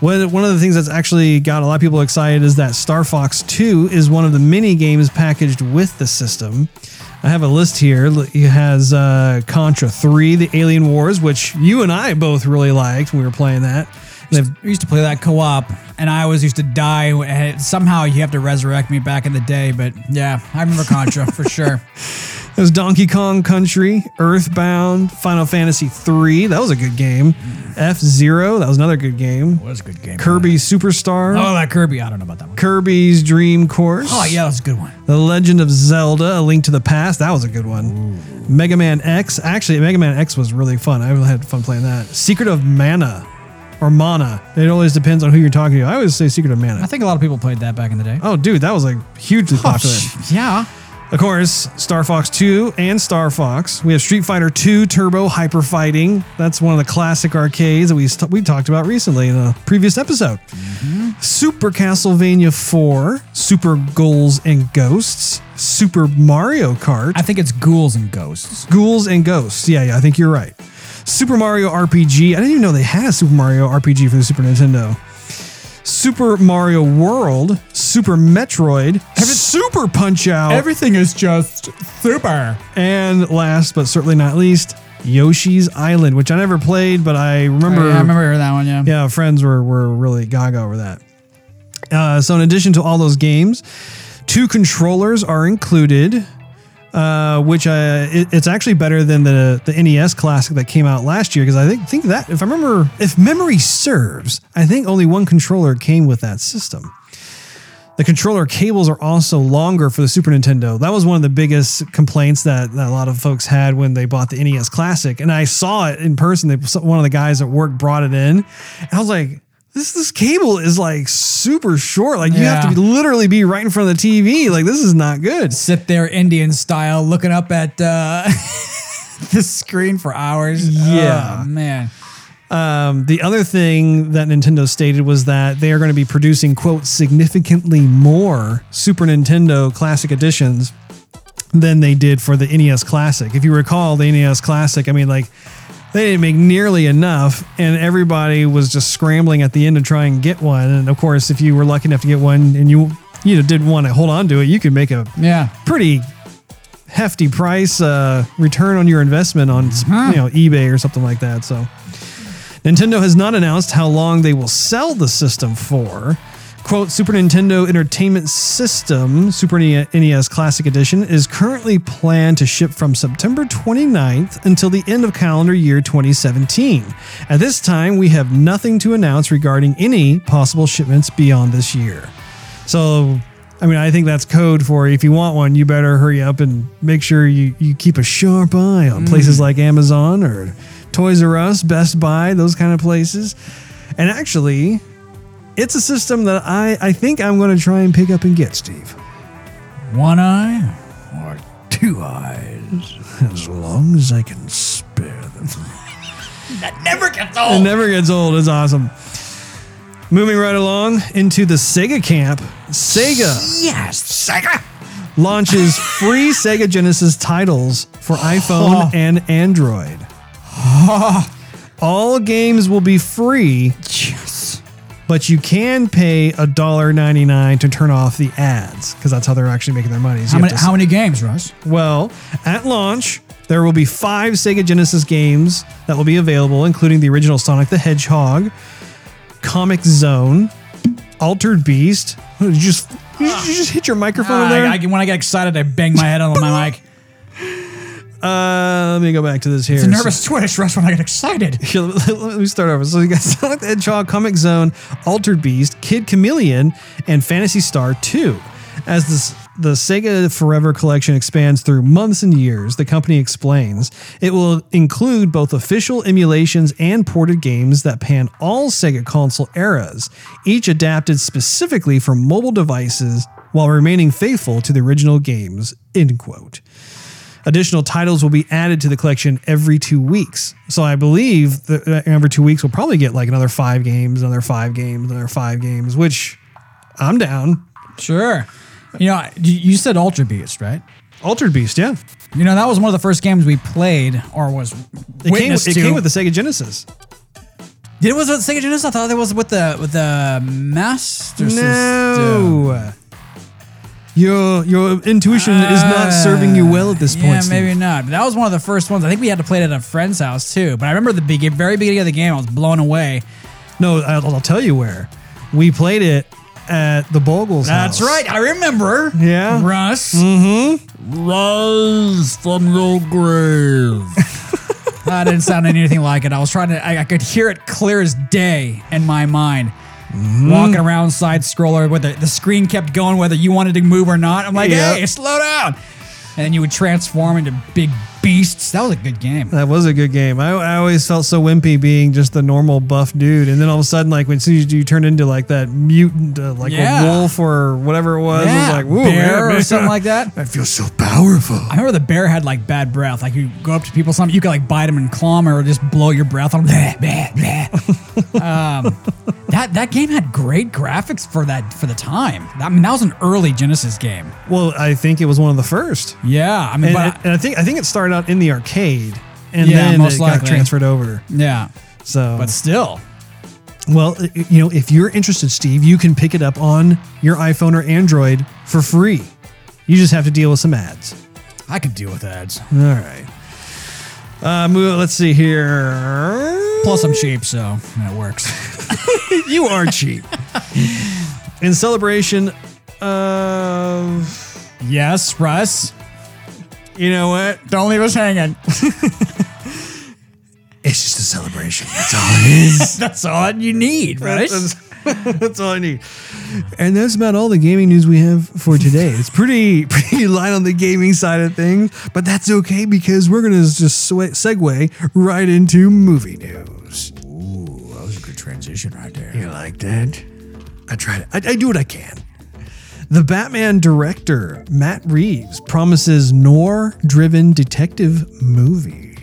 One, one of the things that's actually got a lot of people excited is that Star Fox 2 is one of the mini games packaged with the system. I have a list here. It has uh, Contra 3, The Alien Wars, which you and I both really liked when we were playing that. They've- We used to play that co-op, and I always used to die. Somehow you have to resurrect me back in the day, but yeah, I remember Contra for sure. There's Donkey Kong Country, Earthbound, Final Fantasy III. That was a good game. F Zero. That was another good game. was a good game. Kirby Superstar. Oh, that Kirby. I don't know about that one. Kirby's Dream Course. Oh, yeah, that was a good one. The Legend of Zelda: A Link to the Past. That was a good one. Mega Man X. Actually, Mega Man X was really fun. I really had fun playing that. Secret of Mana, or Mana. It always depends on who you're talking to. I always say Secret of Mana. I think a lot of people played that back in the day. Oh, dude, that was like hugely oh, popular. yeah. Of course, Star Fox 2 and Star Fox. We have Street Fighter 2 Turbo Hyper Fighting. That's one of the classic arcades that we, st- we talked about recently in a previous episode. Mm-hmm. Super Castlevania 4, Super Ghouls and Ghosts, Super Mario Kart, I think it's ghouls and ghosts. Ghouls and Ghosts. Yeah, yeah, I think you're right. Super Mario RPG. I didn't even know they had a Super Mario RPG for the Super Nintendo. Super Mario World, Super Metroid, Super Punch Out, Everything is just super. and last but certainly not least, Yoshi's Island, which I never played, but I remember. Oh, yeah, I remember that one, yeah. Yeah, friends were were really gaga over that. Uh, so, in addition to all those games, two controllers are included, uh, which uh, it, it's actually better than the the NES Classic that came out last year because I think think that if I remember, if memory serves, I think only one controller came with that system. The controller cables are also longer for the Super Nintendo. That was one of the biggest complaints that, that a lot of folks had when they bought the NES Classic. And I saw it in person. They, one of the guys at work brought it in. And I was like, this this cable is like super short. Like you have to be, literally be right in front of the TV. Like this is not good. Sit there Indian style looking up at uh, the screen for hours. Yeah. Oh, man. Um, the other thing that Nintendo stated was that they are going to be producing, quote, significantly more Super Nintendo Classic Editions than they did for the NES Classic. If you recall, the NES Classic, I mean, like, they didn't make nearly enough, and everybody was just scrambling at the end to try and get one. And of course, if you were lucky enough to get one and you you know didn't want to hold on to it, you could make a Yeah. pretty hefty price uh, return on your investment on you know eBay or something like that. So Nintendo has not announced how long they will sell the system for. Quote, Super Nintendo Entertainment System, Super NES Classic Edition, is currently planned to ship from September 29th until the end of calendar year 2017. At this time, we have nothing to announce regarding any possible shipments beyond this year. So, I mean, I think that's code for if you want one, you better hurry up and make sure you, you keep a sharp eye on places mm. like Amazon or Toys R Us, Best Buy, those kind of places. And actually, it's a system that I, I think I'm going to try and pick up and get, Steve. One eye or two eyes. As long as I can spare them. That never gets old. It never gets old. It's awesome. Moving right along into the Sega camp, Sega yes, Sega. launches free Sega Genesis titles for iPhone and Android. All games will be free. But you can pay $1.99 to turn off the ads because that's how they're actually making their money. is How many, how many games, Russ? Well, at launch, there will be five Sega Genesis games that will be available, including the original Sonic the Hedgehog, Comix Zone, Altered Beast. Did you just, did you just hit your microphone Ah, there? I, I- when I get excited, I bang my head on my mic. uh, let me go back to this here. It's a nervous twitch, Russ, when I get excited. Here, let, let me start over. So you got Sonic the Hedgehog, Comix Zone, Altered Beast, Kid Chameleon, and Phantasy Star 2. As this, the Sega Forever collection expands through months and years, the company explains, it will include both official emulations and ported games that pan all Sega console eras, each adapted specifically for mobile devices while remaining faithful to the original games. End quote. Additional titles will be added to the collection every two weeks. So I believe that every two weeks we'll probably get like another five games, another five games, another five games, which I'm down. Sure. You know, you said Ultra Beast, right? Altered Beast, yeah. You know, that was one of the first games we played or was It, came, it came with the Sega Genesis. Did it was with Sega Genesis? I thought it was with the with the Master System. Your your intuition is not serving you well at this point. Yeah, Steve. maybe not. But that was one of the first ones. I think we had to play it at a friend's house too. But I remember the big, very beginning of the game, I was blown away. No, I'll, I'll tell you where. We played it at the Bogles house. That's house. right. I remember. Yeah. Russ. Mm-hmm. Rise from your grave. that didn't sound anything like it. I was trying to. I, I could hear it clear as day in my mind. Mm-hmm. Walking around side scroller, where the, screen kept going whether you wanted to move or not. I'm like, Yeah. hey, slow down. And then you would transform into big beasts. That was a good game. That was a good game. I, I always felt so wimpy being just the normal buff dude, and then all of a sudden, like when as soon as you turned into like that mutant, uh, like Yeah. a wolf or whatever it was, it was like whoa, bear man, or man. something like that. I feel so powerful. I remember the bear had like bad breath. Like you go up to people, something you could like bite them and claw them, or just blow your breath on them. Um, that that game had great graphics for that for the time. I mean, that was an early Genesis game. Well, I think it was one of the first, Yeah, I mean, and, but and I think I think it started out in the arcade, and Yeah, then most it got transferred over. yeah, So, but still, well, you know, if you're interested, Steve, you can pick it up on your iPhone or Android for free. You just have to deal with some ads. I can deal with ads. All right. Uh, move, let's see here. Plus, I'm cheap, so that works. you are cheap. In celebration of, yes, Russ. You know what? Don't leave us hanging. It's just a celebration. That's all it is. That's all you need, right? That's, that's all I need. And that's about all the gaming news we have for today. It's pretty pretty light on the gaming side of things, but that's okay because we're gonna just swe- segue right into movie news. Ooh, that was a good transition right there. You like that? I try to. I, I do what I can. The Batman director, Matt Reeves, promises noir-driven detective movie.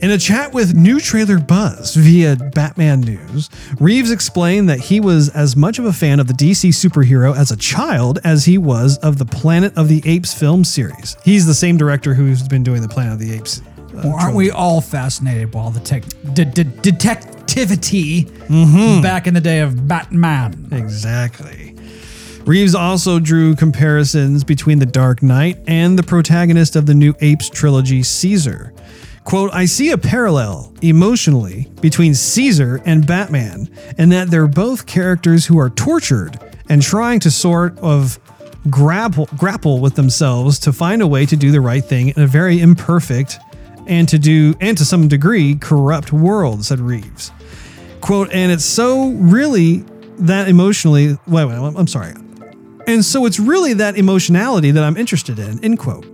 In a chat with New Trailer Buzz via Batman News, Reeves explained that he was as much of a fan of the DC superhero as a child as he was of the Planet of the Apes film series. He's the same director who's been doing the Planet of the Apes uh, Well, aren't we all fascinated by all the tech, de- de- detectivity mm-hmm. back in the day of Batman? Exactly. Reeves also drew comparisons between The Dark Knight and the protagonist of the new Apes trilogy, Caesar. Quote, I see a parallel emotionally between Caesar and Batman, in that they're both characters who are tortured and trying to sort of grapple, grapple with themselves to find a way to do the right thing in a very imperfect and to do and to some degree corrupt world, said Reeves quote and it's so really that emotionally wait, wait i'm sorry and so it's really that emotionality that i'm interested in end quote.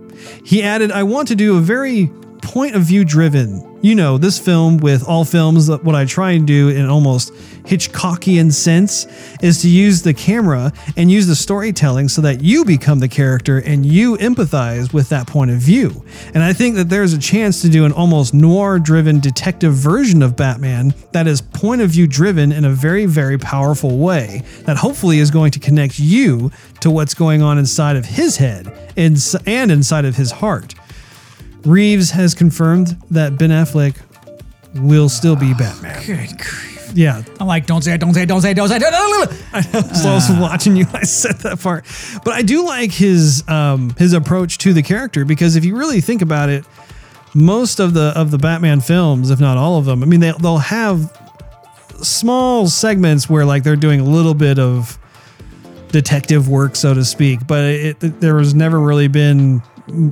He added i want to do a very point of view driven. You know this film with all films what i try and do in almost hitchcockian sense is to use the camera and use the storytelling so that you become the character and you empathize with that point of view. And i think that there's a chance to do an almost noir driven detective version of batman that is point of view driven in a very very powerful way that hopefully is going to connect you to what's going on inside of his head and inside of his heart Reeves has confirmed that Ben Affleck will still be Batman. Good grief. Yeah, I'm like, don't say it, don't say it, don't say it, don't say it. don't- don't- don't- I was also watching you. I said that part, but I do like his um, his approach to the character because if you really think about it, most of the of the Batman films, if not all of them, I mean, they they'll have small segments where like they're doing a little bit of detective work, so to speak, but it, it there has never really been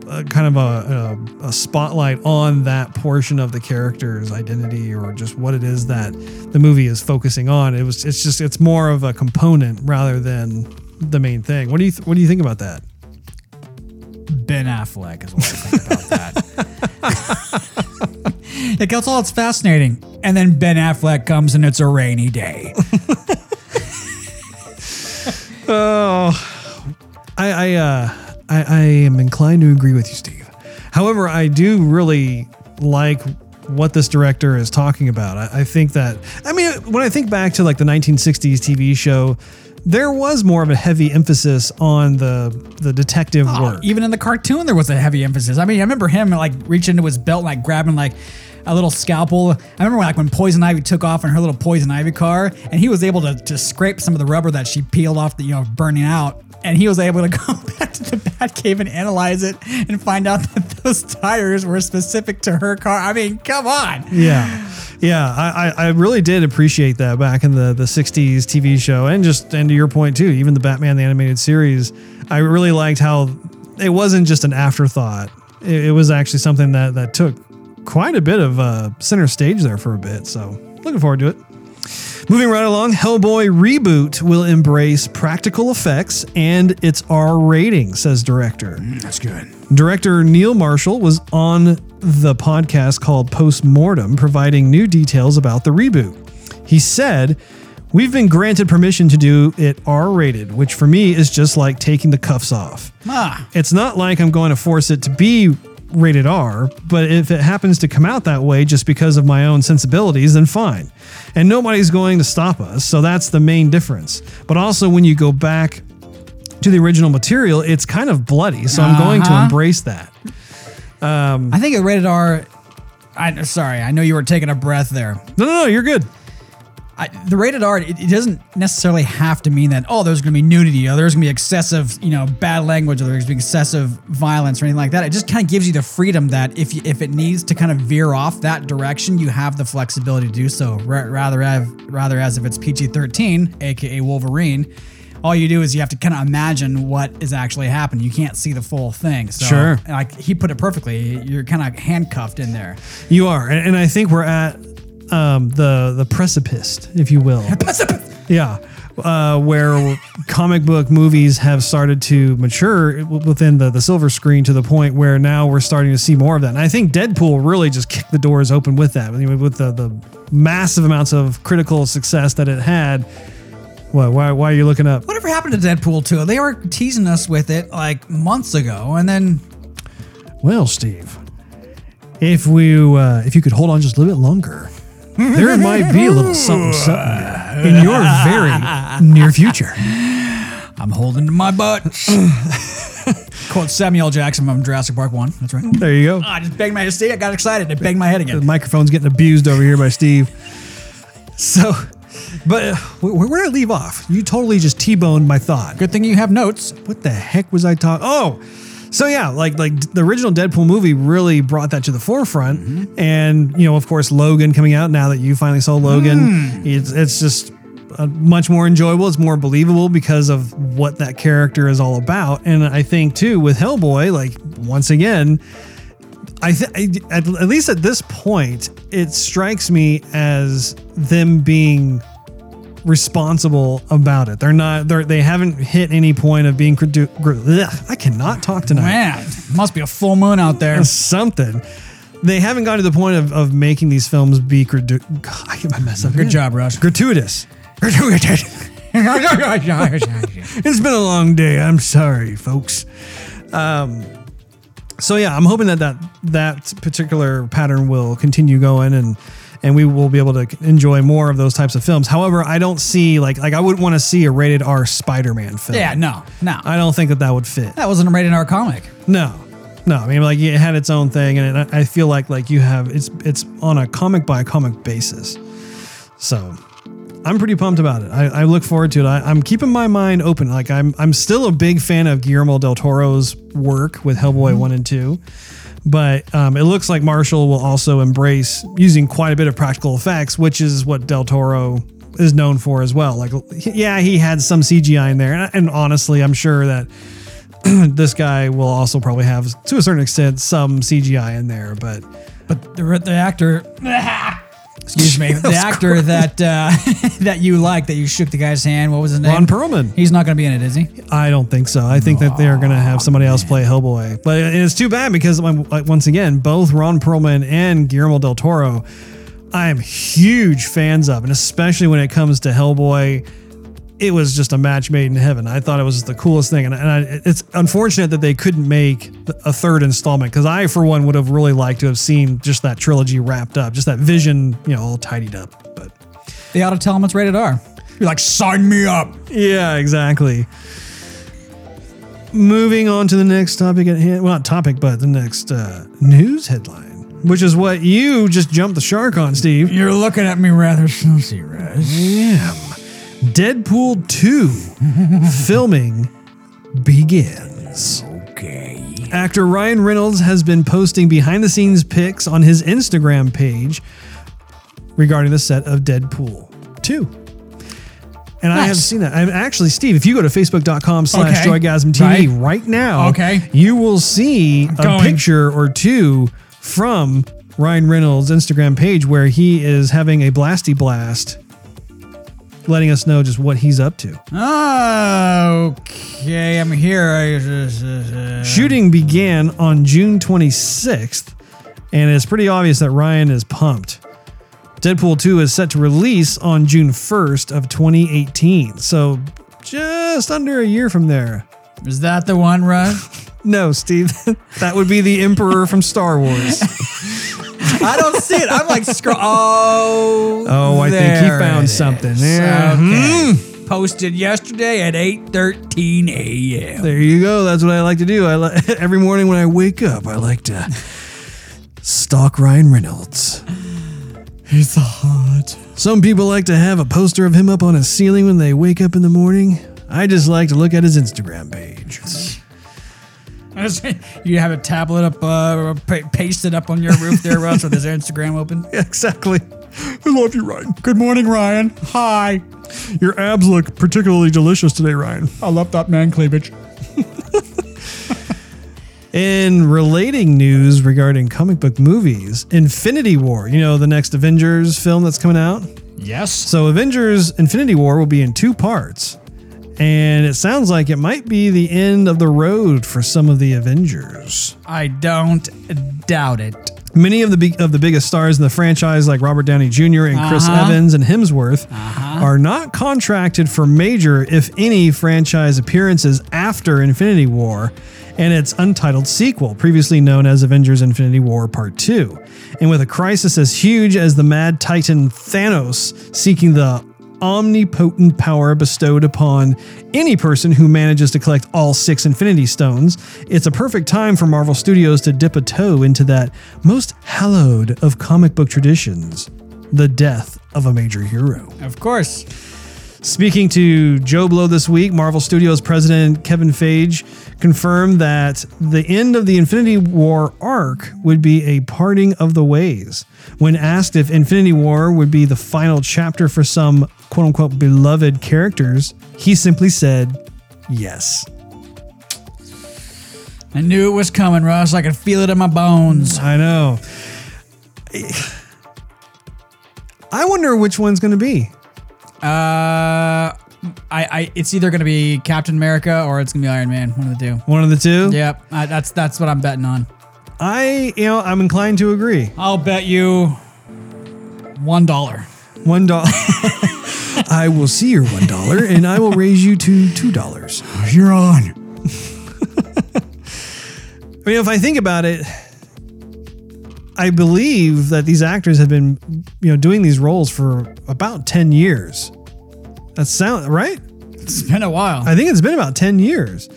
a, kind of a, a, a spotlight on that portion of the character's identity or just what it is that the movie is focusing on. It was it's just it's more of a component rather than the main thing. What do you th- what do you think about that? Ben Affleck is what I think about that. it gets all it's fascinating. And then Ben Affleck comes and it's a rainy day. Oh, I I, uh, I I am inclined to agree with you, Steve. However, I do really like what this director is talking about. I, I think that I mean when I think back to like the 1960s TV show, there was more of a heavy emphasis on the the detective oh, work. Even in the cartoon, there was a heavy emphasis. I mean, I remember him like reaching into his belt, like grabbing like a little scalpel. I remember like when Poison Ivy took off in her little Poison Ivy car, and he was able to to scrape some of the rubber that she peeled off, the you know, burning out. And he was able to go back to the Batcave and analyze it and find out that those tires were specific to her car. I mean, come on. Yeah. Yeah, I, I I really did appreciate that back in the, the 60s TV show. And just, and to your point too, even the Batman the Animated Series, I really liked how it wasn't just an afterthought. It, it was actually something that, that took quite a bit of uh, center stage there for a bit. So looking forward to it. Moving right along, Hellboy reboot will embrace practical effects and its R rating, says director. That's good. Director Neil Marshall was on the podcast called Postmortem, providing new details about the reboot. He said, We've been granted permission to do it R rated, which for me is just like taking the cuffs off. Ah, It's not like I'm going to force it to be rated R, but if it happens to come out that way just because of my own sensibilities, then fine. And nobody's going to stop us, so that's the main difference. But also, when you go back to the original material, it's kind of bloody, so I'm going to Uh-huh. embrace that. I think it rated R. I sorry, I know you were taking a breath there. No, no, no, you're good. I, the rated R, it, it doesn't necessarily have to mean that, oh, there's going to be nudity, or there's going to be excessive, you know, bad language, or there's going to be excessive violence, or anything like that. It just kind of gives you the freedom that if you, if it needs to kind of veer off that direction, you have the flexibility to do so. Ra- rather, have, rather as if it's PG-13, aka Wolverine, all you do is you have to kind of imagine what is actually happening. You can't see the full thing. So, Sure. Like he put it perfectly. You're kind of handcuffed in there. You are, and, and I think we're at um, the the precipice, if you will. Yeah, uh, where comic book movies have started to mature within the, the silver screen to the point where now we're starting to see more of that. And I think Deadpool really just kicked the doors open with that. With the, the massive amounts of critical success that it had. What? Why, why are you looking up? Whatever happened to Deadpool 2? They were teasing us with it like months ago, and then Well, Steve, if we uh, if you could hold on just a little bit longer, there might be a little something something in your very near future. I'm holding to my butt. Quote Samuel Jackson from Jurassic Park 1. That's right. There you go. Ah, I just banged my head. See, I got excited. I banged my head again. The microphone's getting abused over here by Steve. So, but uh, where, where did I leave off? You totally just T-boned my thought. Good thing you have notes. What the heck was I talking? Oh, so yeah, like like the original Deadpool movie really brought that to the forefront, and you know, of course, Logan coming out now that you finally saw Logan, it's it's just uh, much more enjoyable. It's more believable because of what that character is all about, and I think too with Hellboy, like once again. I th- at, at least at this point, it strikes me as them being responsible about it. They're not. They're, they haven't hit any point of being. Credu- gr- ugh, I cannot talk tonight. Man, must be a full moon out there. Something. They haven't gotten to the point of, of making these films be. Credu- God, I get my mess up. Good again. job, Russ. Gratuitous. Gratuitous. It's been a long day. I'm sorry, folks. Um, so yeah, I'm hoping that that that particular pattern will continue going and and we will be able to enjoy more of those types of films. However, I don't see like like I wouldn't want to see a rated R Spider-Man film. yeah, no, no. I don't think that that would fit. That wasn't a rated R comic. No, no. I mean, like it had its own thing, and it, I feel like like you have it's it's on a comic by comic basis. So I'm pretty pumped about it. I, I look forward to it. I, I'm keeping my mind open. Like I'm I'm still a big fan of Guillermo del Toro's work with Hellboy one and two. But um, it looks like Marshall will also embrace using quite a bit of practical effects, which is what Del Toro is known for as well. Like, yeah, he had some CGI in there, and, and honestly, I'm sure that this guy will also probably have, to a certain extent, some CGI in there. But But the, the actor, excuse me, the actor that uh, that you like, that you shook the guy's hand, what was his name? Ron Perlman, He's not going to be in it, is he? I don't think so. I think that they are going to have somebody else play Hellboy. But it's too bad because, once again, both Ron Perlman and Guillermo del Toro, I am huge fans of, and especially when it comes to Hellboy. It was just a match made in heaven. I thought it was the coolest thing, and, and I, it's unfortunate that they couldn't make a third installment because I, for one, would have really liked to have seen just that trilogy wrapped up, just that vision, you know, all tidied up. But They ought to tell him it's rated R. You're like, sign me up. Yeah, exactly. Moving on to the next topic at hand. Well, not topic, but the next uh, news headline, which is what you just jumped the shark on, Steve. You're looking at me rather saucy, Russ. Damn. Deadpool 2 filming begins. Okay. Actor Ryan Reynolds has been posting behind the scenes pics on his Instagram page regarding the set of Deadpool 2. And I have seen that. I'm actually, Steve, if you go to facebook.com slash Okay. joygasm TV Right. right now, Okay. you will see a going. picture or two from Ryan Reynolds' Instagram page where he is having a blasty blast, letting us know just what he's up to. Oh, Okay, I'm here. I- uh, uh, uh, Shooting began on June 26th, and it's pretty obvious that Ryan is pumped. Deadpool 2 is set to release on June 1st of 2018, so just under a year from there. Is that the one, Ryan? No, Steve, that would be the Emperor from Star Wars. I don't see it. I'm like scroll. Oh, Oh, I think he there found it something. Yeah. Okay. Hmm. Posted yesterday at 8:13 a.m. There you go. That's what I like to do. I li- every morning when I wake up, I like to stalk Ryan Reynolds. He's hot. Some people like to have a poster of him up on a ceiling when they wake up in the morning. I just like to look at his Instagram page. You have a tablet up, uh, pa- pasted up on your roof there, Russ, with his Instagram open. Yeah, exactly. I love you, Ryan. Good morning, Ryan. Hi. Your abs look particularly delicious today, Ryan. I love that man cleavage. In relating news regarding comic book movies, Infinity War, you know, the next Avengers film that's coming out. Yes. So, Avengers Infinity War will be in two parts. And it sounds like it might be the end of the road for some of the Avengers. I don't doubt it. Many of the big, of the biggest stars in the franchise, like Robert Downey Jr. and Chris Uh-huh. Evans and Hemsworth, are not contracted for major, if any, franchise appearances after Infinity War and its untitled sequel, previously known as Avengers Infinity War Part 2. And with a crisis as huge as the Mad Titan Thanos seeking the omnipotent power bestowed upon any person who manages to collect all six Infinity Stones, it's a perfect time for Marvel Studios to dip a toe into that most hallowed of comic book traditions the death of a major hero. Of course. Speaking to JoBlo this week, Marvel Studios president Kevin Feige confirmed that the end of the Infinity War arc would be a parting of the ways. When asked if Infinity War would be the final chapter for some quote unquote beloved characters, he simply said, yes. I knew it was coming, Russ. I could feel it in my bones. I know. I wonder which one's going to be. Uh, I, I, it's either gonna be Captain America or it's gonna be Iron Man. One of the two. One of the two? Yep, I, that's that's what I'm betting on. I, you know, I'm inclined to agree. I'll bet you one dollar. One dollar. I will see your one dollar and I will raise you to two dollars. You're on. I mean, if I think about it, I believe that these actors have been, you know, doing these roles for about ten years. That sound right? It's been a while. I think it's been about 10 years.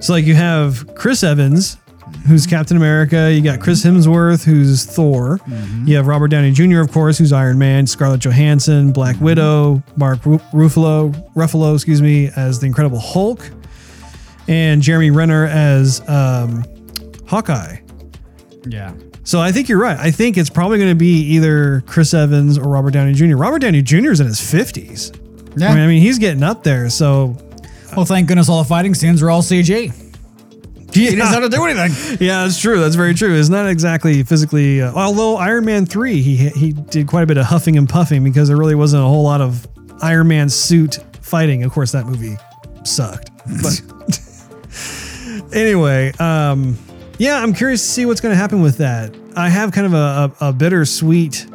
So, like, you have Chris Evans, who's Captain America. You got Chris Hemsworth, who's Thor. You have Robert Downey Jr., of course, who's Iron Man. Scarlett Johansson, Black Widow. Mark Ruffalo, Ruffalo, excuse me, as the Incredible Hulk. And Jeremy Renner as um, Hawkeye. yeah. So I think you're right. I think it's probably going to be either Chris Evans or Robert Downey Jr. Robert Downey Jr. is in his 50s. Yeah. I mean, I mean, he's getting up there. So well, thank goodness all the fighting scenes are all CG. Yeah, He doesn't have to do anything. Yeah, that's true. That's very true. It's not exactly physically. Uh, although Iron Man three, he he did quite a bit of huffing and puffing because there really wasn't a whole lot of Iron Man suit fighting. Of course, that movie sucked. But anyway, um, yeah, I'm curious to see what's going to happen with that. I have kind of a, a, a bittersweet.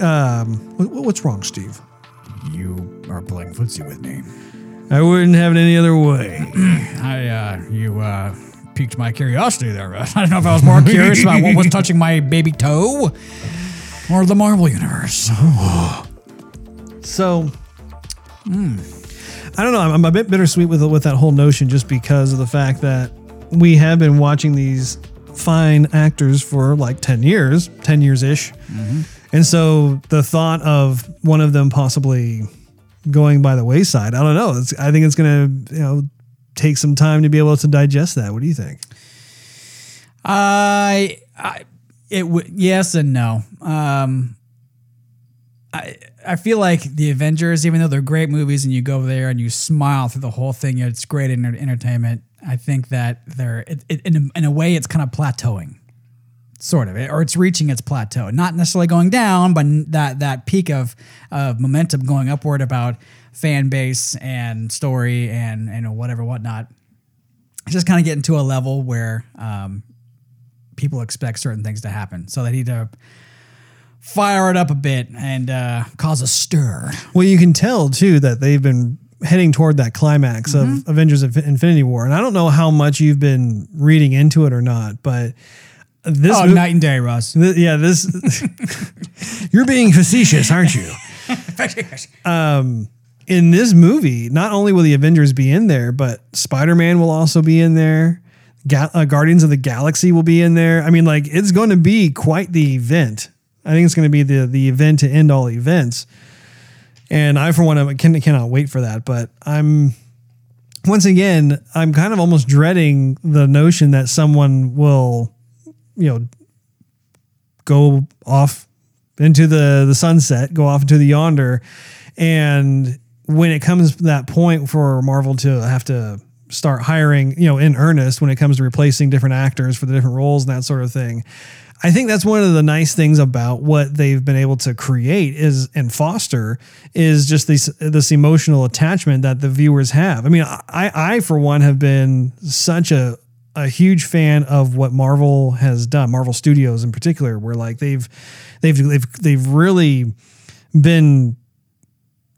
Um, what, what's wrong, Steve? You are playing footsie with me. I wouldn't have it any other way. I, uh, you, uh, piqued my curiosity there. I don't know if I was more curious about what was touching my baby toe or the Marvel Universe. So, hmm. I don't know. I'm, I'm a bit bittersweet with with that whole notion, just because of the fact that we have been watching these fine actors for like ten years, ten years ish, mm-hmm. and so the thought of one of them possibly going by the wayside, I don't know. It's, I think it's gonna you know take some time to be able to digest that. What do you think? I, I it yes and no. Um, I I feel like the Avengers, even though they're great movies, and you go there and you smile through the whole thing, it's great enter- entertainment. I think that they're it, it, in a, in a way it's kind of plateauing, sort of, or it's reaching its plateau. Not necessarily going down, but that that peak of of momentum going upward about fan base and story and and whatever whatnot. It's just kind of getting to a level where um, people expect certain things to happen. So they need to fire it up a bit and uh, cause a stir. Well, you can tell too that they've been heading toward that climax of Avengers Infinity War, and I don't know how much you've been reading into it or not, but this Oh, mo- night and day, Russ. Th- yeah, this. you're being facetious, aren't you? Um, in this movie, not only will the Avengers be in there, but Spider Man will also be in there. Ga- uh, Guardians of the Galaxy will be in there. I mean, like it's going to be quite the event. I think it's going to be the the event to end all events. And I, for one, I can, cannot wait for that. But I'm once again, I'm kind of almost dreading the notion that someone will, you know, go off into the the sunset, go off into the yonder, and when it comes to that point for Marvel to have to start hiring, you know, in earnest when it comes to replacing different actors for the different roles and that sort of thing. I think that's one of the nice things about what they've been able to create is and foster is just this this emotional attachment that the viewers have. I mean, I I for one have been such a a huge fan of what Marvel has done, Marvel Studios in particular, where like they've they've they've they've really been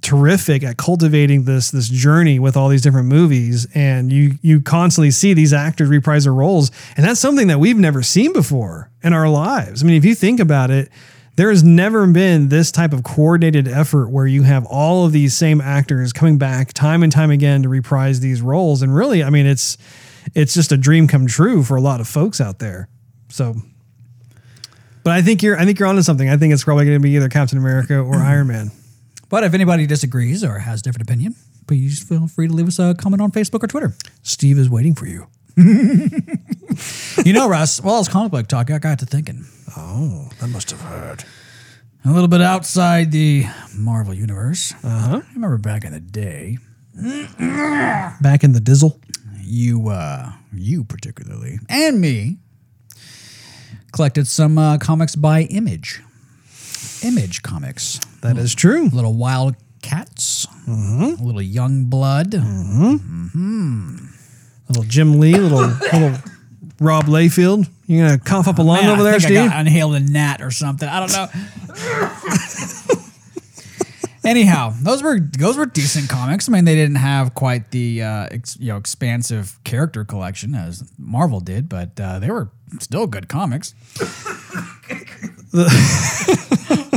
terrific at cultivating this this journey with all these different movies and you you constantly see these actors reprise their roles and that's something that we've never seen before in our lives. I mean, if you think about it, there has never been this type of coordinated effort where you have all of these same actors coming back time and time again to reprise these roles. And really, I mean, it's it's just a dream come true for a lot of folks out there. So, but I think you're I think you're onto something. I think it's probably going to be either Captain America or Iron Man. But if anybody disagrees or has a different opinion, please feel free to leave us a comment on Facebook or Twitter. Steve is waiting for you. You know, Russ, well, as comic book talk, I got to thinking Oh, that must have hurt. a little bit outside the Marvel universe. Uh huh. I remember back in the day, Back in the dizzle. you, uh, you particularly, and me, collected some uh, comics by Image. Image comics. That is true. Little Wild Cats, a little Young Blood. Little Jim Lee, little little Rob Liefeld. You're gonna cough up a lung Man, over I there, think Steve? I got inhaled a gnat or something. I don't know. Anyhow, those were those were decent comics. I mean, they didn't have quite the uh, ex, you know expansive character collection as Marvel did, but uh, they were still good comics.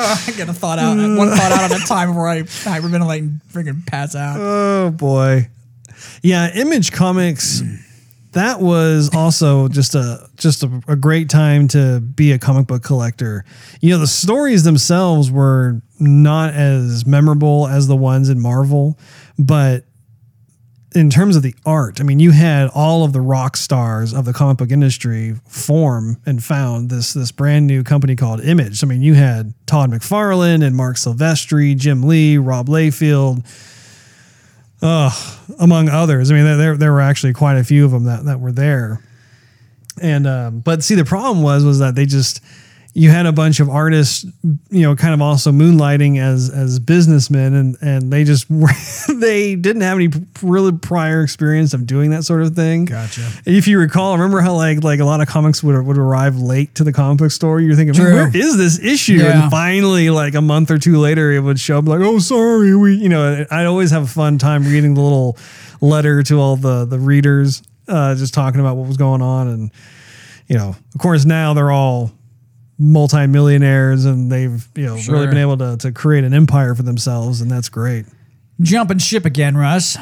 I get a thought out, one thought out at a time before I hyperventilate and freaking pass out. Oh boy. Yeah, Image Comics. That was also just a just a, a great time to be a comic book collector. You know, the stories themselves were not as memorable as the ones in Marvel, but in terms of the art, I mean, you had all of the rock stars of the comic book industry form and found this this brand new company called Image. I mean, you had Todd McFarlane and Marc Silvestri, Jim Lee, Rob Liefeld, uh, among others. I mean, there there were actually quite a few of them that that were there. And um, but see, the problem was was that they just you had a bunch of artists, you know, kind of also moonlighting as as businessmen, and and they just were, they didn't have any really prior experience of doing that sort of thing. Gotcha. If you recall, remember how like like a lot of comics would would arrive late to the comic book store. You're thinking, True. where is this issue? Yeah. And finally, like a month or two later, it would show up like, oh, sorry, we, you know. I'd always have a fun time reading the little letter to all the the readers, uh, just talking about what was going on, and you know, of course, now they're all multimillionaires and they've you know really been able to to create an empire for themselves, and that's great. Jumping ship again, Russ.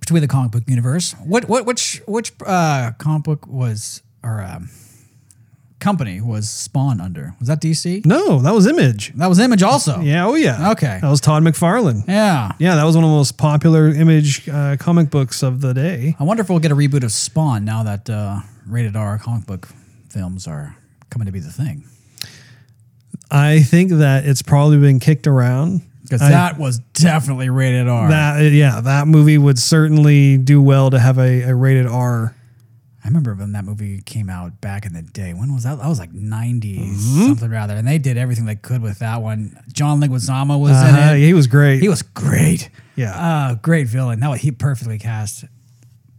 Between the comic book universe, what what which which uh, comic book was or um, company was Spawn under? Was that DC? No, that was Image. That was Image also. Yeah, oh yeah. Okay. that was Todd McFarlane. Yeah. Yeah, that was one of the most popular Image uh, comic books of the day. I wonder if we'll get a reboot of Spawn now that uh, rated R comic book films are coming to be the thing. I think that it's probably been kicked around. Because that was definitely rated R. That yeah, that movie would certainly do well to have a, a rated R. I remember when that movie came out back in the day. When was that? That was like 90s, Mm-hmm. something rather. And they did everything they could with that one. John Leguizamo was Uh, in it. he was great. He was great. Yeah. Uh, great villain. That was he perfectly cast.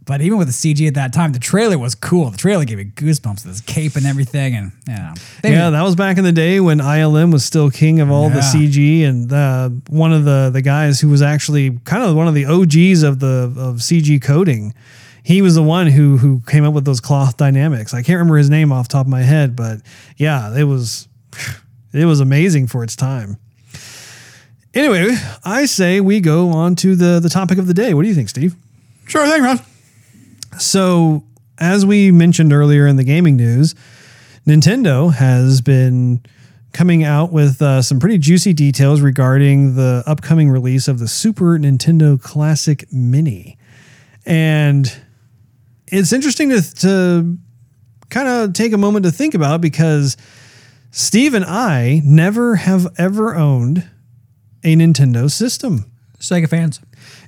But even with the CG at that time, the trailer was cool. The trailer gave me goosebumps with his cape and everything. And you know, they- yeah, that was back in the day when ILM was still king of all the CG, and uh, one of the the guys who was actually kind of one of the OGs of the of CG coding. He was the one who who came up with those cloth dynamics. I can't remember his name off the top of my head, but yeah, it was it was amazing for its time. Anyway, I say we go on to the the topic of the day. What do you think, Steve? sure thing, Ron. So, as we mentioned earlier in the gaming news, Nintendo has been coming out with uh, some pretty juicy details regarding the upcoming release of the Super Nintendo Classic Mini. And it's interesting to, to kind of take a moment to think about because Steve and I never have ever owned a Nintendo system. Sega fans.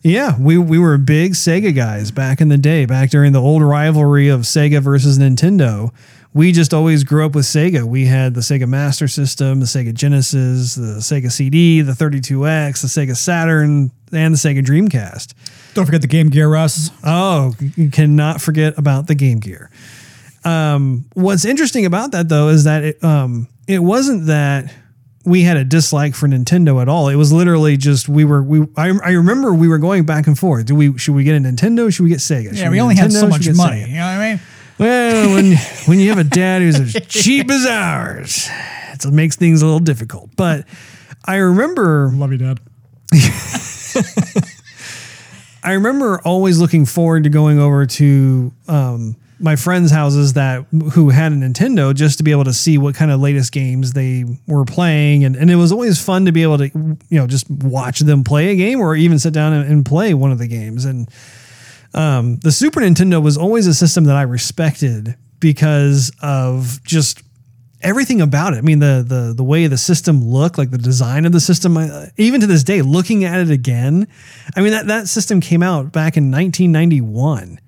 Yeah, we we were big Sega guys back in the day, back during the old rivalry of Sega versus Nintendo. We just always grew up with Sega. We had the Sega Master System, the Sega Genesis, the Sega CD, the 32X, the Sega Saturn, and the Sega Dreamcast. Don't forget the Game Gear, Russ. Oh, you cannot forget about the Game Gear. Um, what's interesting about that though is that it um, it wasn't that we had a dislike for Nintendo at all. It was literally just we were we. I, I remember we were going back and forth. Do we should we get a Nintendo? Should we get Sega? Should Yeah, we only had so much Should we get money. Sega? You know what I mean? Well, when when you have a dad who's as cheap as ours, it makes things a little difficult. But I remember Love you, Dad. I remember always looking forward to going over to um, my friends' houses that who had a Nintendo just to be able to see what kind of latest games they were playing, and, and it was always fun to be able to you know just watch them play a game or even sit down and, and play one of the games. And um, the Super Nintendo was always a system that I respected because of just everything about it. I mean, the the the way the system looked, like the design of the system, uh, even to this day, looking at it again, I mean that that system came out back in 1991.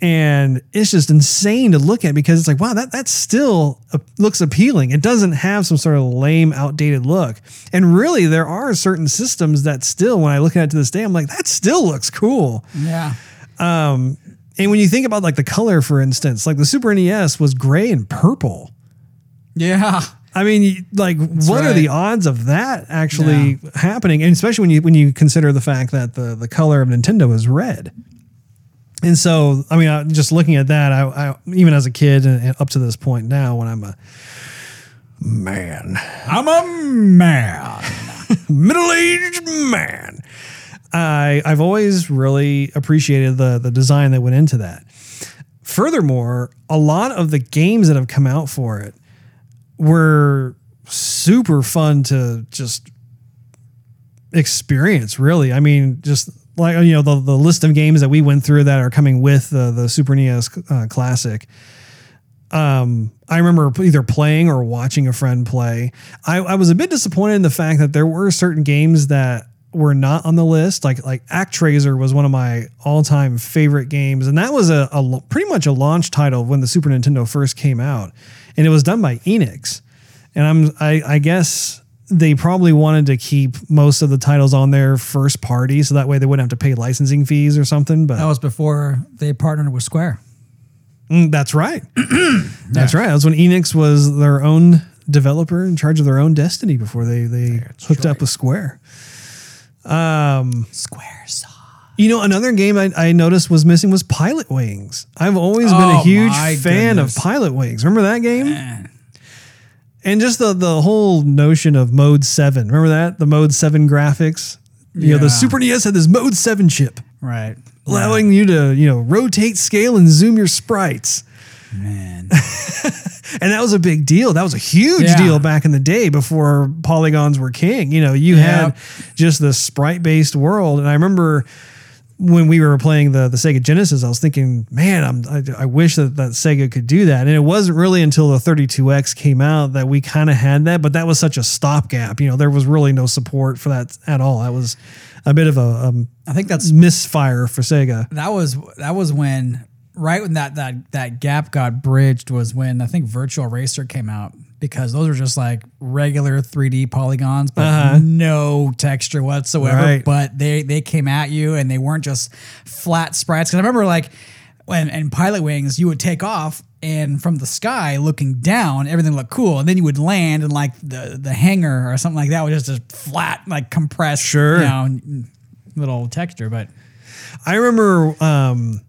And it's just insane to look at because it's like, wow, that that still looks appealing. It doesn't have some sort of lame, outdated look. And really, there are certain systems that still, when I look at it to this day, I'm like, that still looks cool. Yeah. Um, and when you think about like the color, for instance, like the Super NES was gray and purple. Yeah. I mean, like, what are the odds of that actually happening? And especially when you when you consider the fact that the the color of Nintendo is red. And so, I mean, just looking at that, I, I even as a kid and up to this point now, when I'm a man, I'm a man. middle aged man, I I've always really appreciated the the design that went into that. Furthermore, a lot of the games that have come out for it were super fun to just experience really i mean just like you know the, the list of games that we went through that are coming with the, the super nes uh, classic um, I remember either playing or watching a friend play. I, I was a bit disappointed in the fact that there were certain games that were not on the list. Like like ActRaiser was one of my all time favorite games, and that was a, a pretty much a launch title when the Super Nintendo first came out, and it was done by Enix. And I'm I, I guess they probably wanted to keep most of the titles on their first party, so that way they wouldn't have to pay licensing fees or something. But That was before they partnered with Square. Mm, that's right. that's right. That was when Enix was their own developer in charge of their own destiny before they they hooked up with Square. Um, Square saw. you know, another game I, I noticed was missing was Pilot Wings. I've always been a Oh, huge fan goodness. of Pilot Wings. Remember that game? Man. And just the the whole notion of Mode Seven. Remember that the Mode Seven graphics. You know, the Super NES had this Mode Seven chip, Right. allowing you to you know rotate, scale, and zoom your sprites. Man. And that was a big deal. That was a huge Yeah. deal back in the day before polygons were king. You know, you Yeah. had just the sprite based world. And I remember when we were playing the, the Sega Genesis, I was thinking, man, I'm, I, I wish that, that Sega could do that. And it wasn't really until the 32X came out that we kind of had that, but that was such a stopgap. You know, there was really no support for that at all. That was a bit of a, um I think that's misfire for Sega. that was that was when right when that that that gap got bridged was when I think Virtual Racer came out because those were just like regular 3D polygons but Uh-huh. no texture whatsoever Right. but they they came at you and they weren't just flat sprites cuz I remember like when in Pilot Wings you would take off and from the sky looking down everything looked cool and then you would land and like the the hangar or something like that was just a flat like compressed Sure. you know, little texture but I remember um,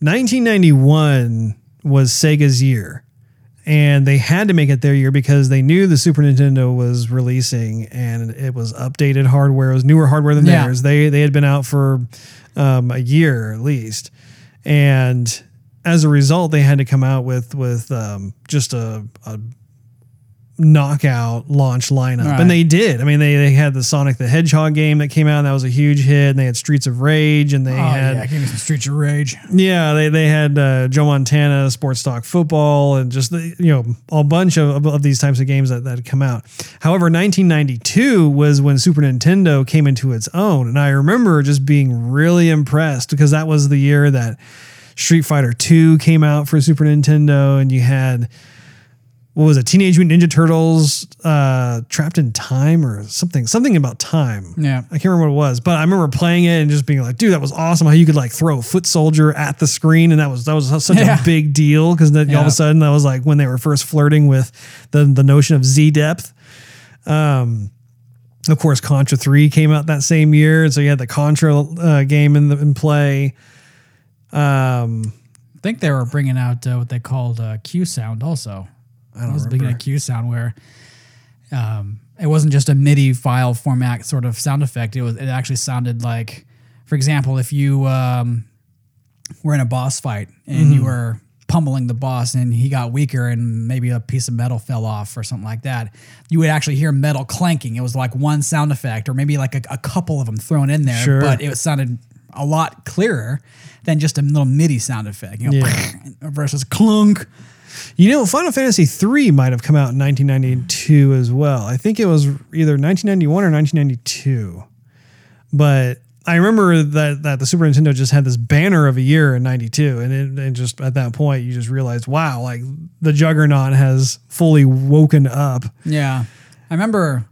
1991 was Sega's year. And they had to make it their year because they knew the Super Nintendo was releasing and it was updated hardware. It was newer hardware than Yeah. theirs. They they had been out for um, a year at least. And as a result, they had to come out with with um, just a, a knockout launch lineup. Right. And they did. I mean, they, they had the Sonic the Hedgehog game that came out and that was a huge hit. And they had Streets of Rage and they oh had yeah give me some Streets of Rage yeah, they, they had uh, Joe Montana, Sports Talk Football, and just the, you know a bunch of, of these types of games that, that had come out. However, 1992 was when Super Nintendo came into its own, and I remember just being really impressed because that was the year that Street Fighter 2 came out for Super Nintendo, and you had what was it, Teenage Mutant Ninja Turtles, uh, Trapped in Time, or something, something about time. Yeah. I can't remember what it was, but I remember playing it and just being like, dude, that was awesome. How you could like throw a foot soldier at the screen, and that was that was such Yeah. a big deal because then all of a sudden that was like when they were first flirting with the the notion of Z depth. Um, of course, Contra Three came out that same year, and so you had the Contra uh, game in the in play. Um, I think they were bringing out uh, what they called uh, QSound also. I don't It was remember. beginning QSound where um, it wasn't just a MIDI file format sort of sound effect. It was it actually sounded like, for example, if you um, were in a boss fight and Mm-hmm. you were pummeling the boss and he got weaker and maybe a piece of metal fell off or something like that, you would actually hear metal clanking. It was like one sound effect or maybe like a, a couple of them thrown in there, Sure. but it sounded a lot clearer than just a little MIDI sound effect. You know, versus clunk. You know, Final Fantasy III might have come out in 1992 as well. I think it was either 1991 or 1992. But I remember that that the Super Nintendo just had this banner of a year in 92 and it and just at that point you just realized, wow, like the juggernaut has fully woken up. Yeah, I remember.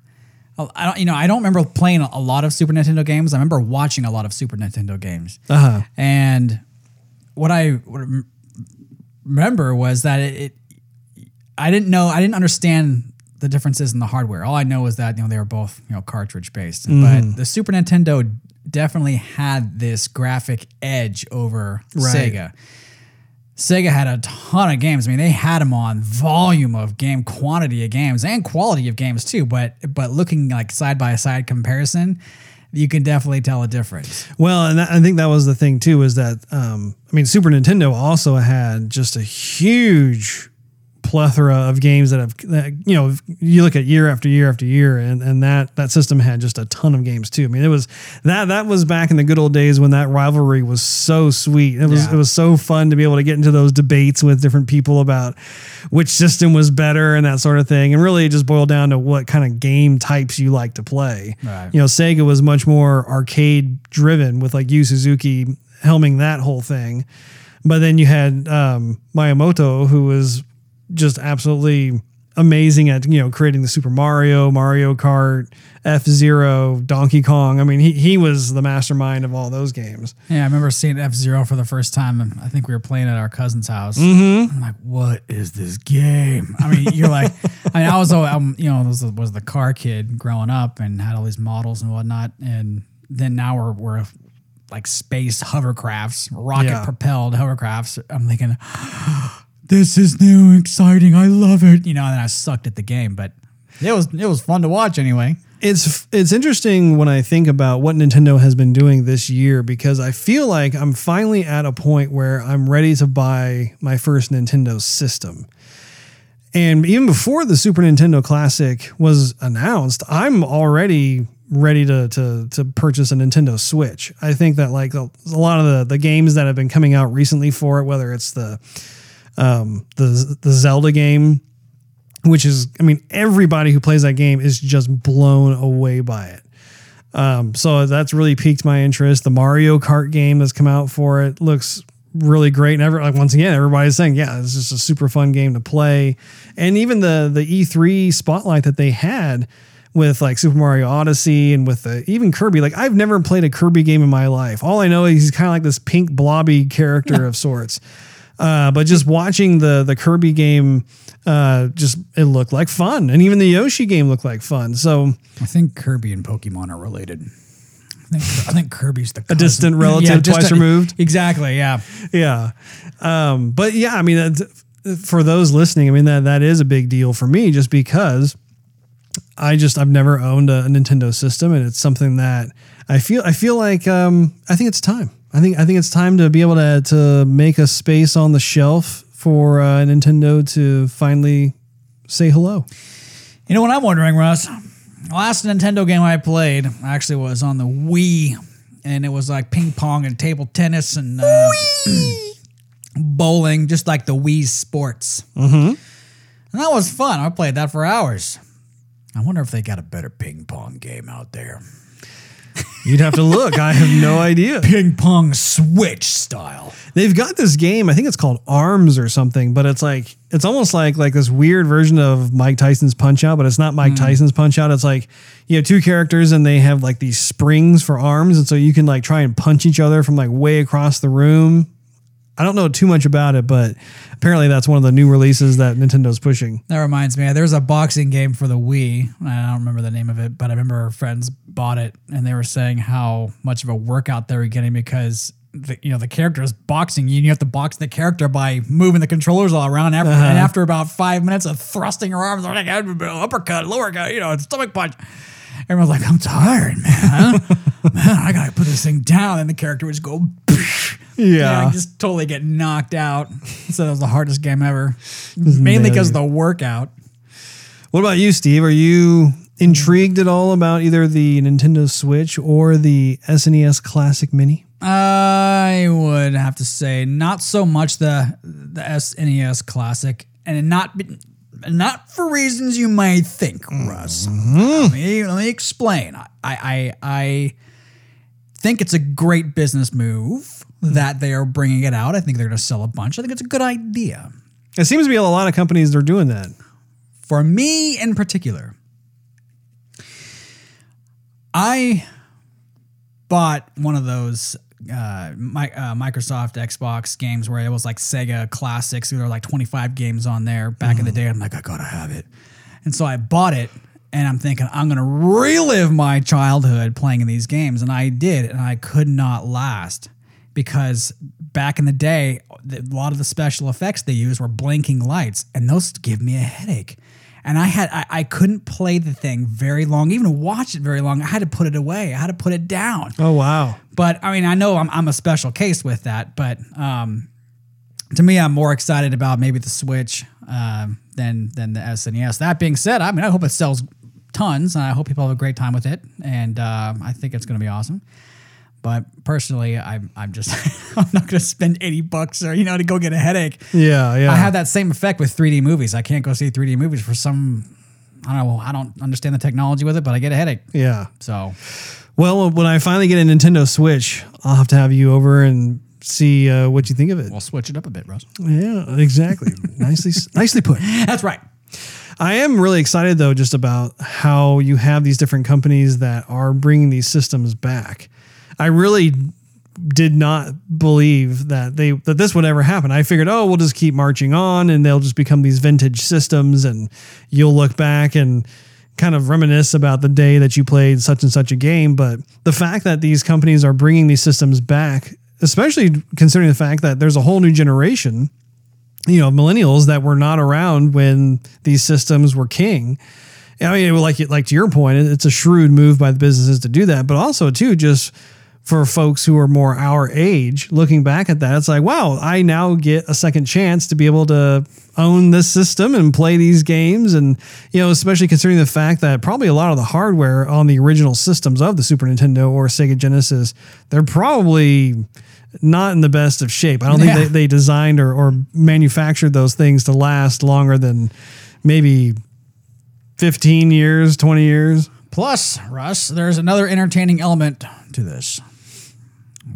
I don't, you know, I don't remember playing a lot of Super Nintendo games. I remember watching a lot of Super Nintendo games, Uh-huh. and what I what I rem- remember was that it, it. I didn't know. I didn't understand the differences in the hardware. All I know is that you know they were both you know cartridge based, mm-hmm. but the Super Nintendo definitely had this graphic edge over Right. Sega. Sega had a ton of games. I mean, they had them on volume of game, quantity of games, and quality of games too. But but looking like side by side comparison, you can definitely tell a difference. Well, and I think that was the thing too is that um, I mean Super Nintendo also had just a huge plethora of games that have that, you know you look at year after year after year and and that that system had just a ton of games too. I mean it was that that was back in the good old days when that rivalry was so sweet. It was Yeah. it was so fun to be able to get into those debates with different people about which system was better and that sort of thing. And really it just boiled down to what kind of game types you like to play. Right. You know, Sega was much more arcade driven with like Yu Suzuki helming that whole thing. But then you had um, Miyamoto, who was just absolutely amazing at you know creating the Super Mario, Mario Kart, F Zero, Donkey Kong. I mean, he he was the mastermind of all those games. Yeah, I remember seeing F Zero for the first time. and I think we were playing at our cousin's house. I'm like, what is this game? I mean, you're like, I mean, I was, um, you know, was, was the car kid growing up and had all these models and whatnot, and then now we're we're like space hovercrafts, rocket Yeah. propelled hovercrafts. I'm thinking, this is new, exciting. I love it. You know, and I sucked at the game, but it was it was fun to watch anyway. It's it's interesting when I think about what Nintendo has been doing this year because I feel like I'm finally at a point where I'm ready to buy my first Nintendo system. And even before the Super Nintendo Classic was announced, I'm already ready to to to purchase a Nintendo Switch. I think that like a, a lot of the the games that have been coming out recently for it, whether it's the um, the the Zelda game, which is I mean everybody who plays that game is just blown away by it. Um, so that's really piqued my interest. The Mario Kart game that's come out for it looks really great. And ever, like once again, everybody's saying, yeah, it's just a super fun game to play. And even the the E3 spotlight that they had with like Super Mario Odyssey and with the even Kirby. Like I've never played a Kirby game in my life. All I know is he's kind of like this pink blobby character of sorts. Uh, but just watching the the Kirby game, uh, just it looked like fun, and even the Yoshi game looked like fun. So I think Kirby and Pokemon are related. I think, I think Kirby's the a distant relative, just twice a- removed. Exactly. Yeah. yeah. Um, but yeah, I mean, for those listening, I mean that that is a big deal for me, just because I just I've never owned a, Nintendo system, and it's something that I feel I feel like um, I think it's time. I think I think it's time to be able to to make a space on the shelf for uh, Nintendo to finally say hello. You know what I'm wondering, Russ? The last Nintendo game I played actually was on the Wii, and it was like ping pong and table tennis and uh, bowling, just like the Wii Sports. Mm-hmm. And that was fun. I played that for hours. I wonder if they got a better ping pong game out there. You'd have to look. I have no idea. Ping pong Switch style. They've got this game. I think it's called Arms or something, but it's like it's almost like like this weird version of Mike Tyson's Punch Out, but it's not Mike hmm. Tyson's Punch Out. It's like you have two characters and they have like these springs for arms, and so you can like try and punch each other from like way across the room. I don't know too much about it, but apparently that's one of the new releases that Nintendo's pushing. That reminds me, there's a boxing game for the Wii. I don't remember the name of it, but I remember friends bought it and they were saying how much of a workout they were getting because the, you know the character is boxing you and you have to box the character by moving the controllers all around after, and uh-huh. after about five minutes of thrusting her arms like uppercut lower cut you know stomach punch everyone's like i'm tired man man i gotta put this thing down and the character would just go Yeah. just totally get knocked out so that was the hardest game ever mainly because of the workout What about you, Steve? Are you intrigued at all about either the Nintendo Switch or the SNES Classic Mini? I would have to say not so much the the SNES Classic, and not not for reasons you might think, Russ. Mm-hmm. Let, me, let me explain. I, I I think it's a great business move that they are bringing it out. I think they're going to sell a bunch. I think it's a good idea. It seems to be a lot of companies that are doing that. For me in particular, I bought one of those uh, my, uh, Microsoft Xbox games where it was like Sega classics. There were like 25 games on there back in the day. I'm like, I gotta have it. And so I bought it and I'm thinking, I'm gonna relive my childhood playing in these games. And I did, and I could not last because back in the day, a lot of the special effects they used were blinking lights, and those give me a headache. And I had I, I couldn't play the thing very long, even watch it very long. I had to put it away. I had to put it down. Oh wow. But I mean, I know I'm, I'm a special case with that. But um, to me, I'm more excited about maybe the Switch um, than than the SNES. That being said, I mean, I hope it sells tons, and I hope people have a great time with it. And uh, I think it's going to be awesome. But personally, I'm I'm just I'm not going to spend eighty bucks or you know to go get a headache. Yeah, yeah. I have that same effect with 3D movies. I can't go see 3D movies for some. I don't know. I don't understand the technology with it, but I get a headache. yeah. So Well, when I finally get a Nintendo Switch, I'll have to have you over and see uh, what you think of it. we'll switch it up a bit, Russ. Yeah, exactly. nicely, nicely put. That's right. I am really excited though, just about how you have these different companies that are bringing these systems back. I really did not believe that they that this would ever happen. I figured, oh, we'll just keep marching on, and they'll just become these vintage systems, and you'll look back and kind of reminisce about the day that you played such and such a game. But the fact that these companies are bringing these systems back, especially considering the fact that there's a whole new generation you know millennials that were not around when these systems were king. I mean, like like to your point, it's a shrewd move by the businesses to do that, but also too just for folks who are more our age, looking back at that, it's like, wow, I now get a second chance to be able to own this system and play these games, and you know, especially considering the fact that probably a lot of the hardware on the original systems of the Super Nintendo or Sega Genesis, they're probably not in the best of shape. I don't think they, they designed or, or manufactured those things to last longer than maybe 15 years, 20 years. Plus, Russ, there's another entertaining element to this.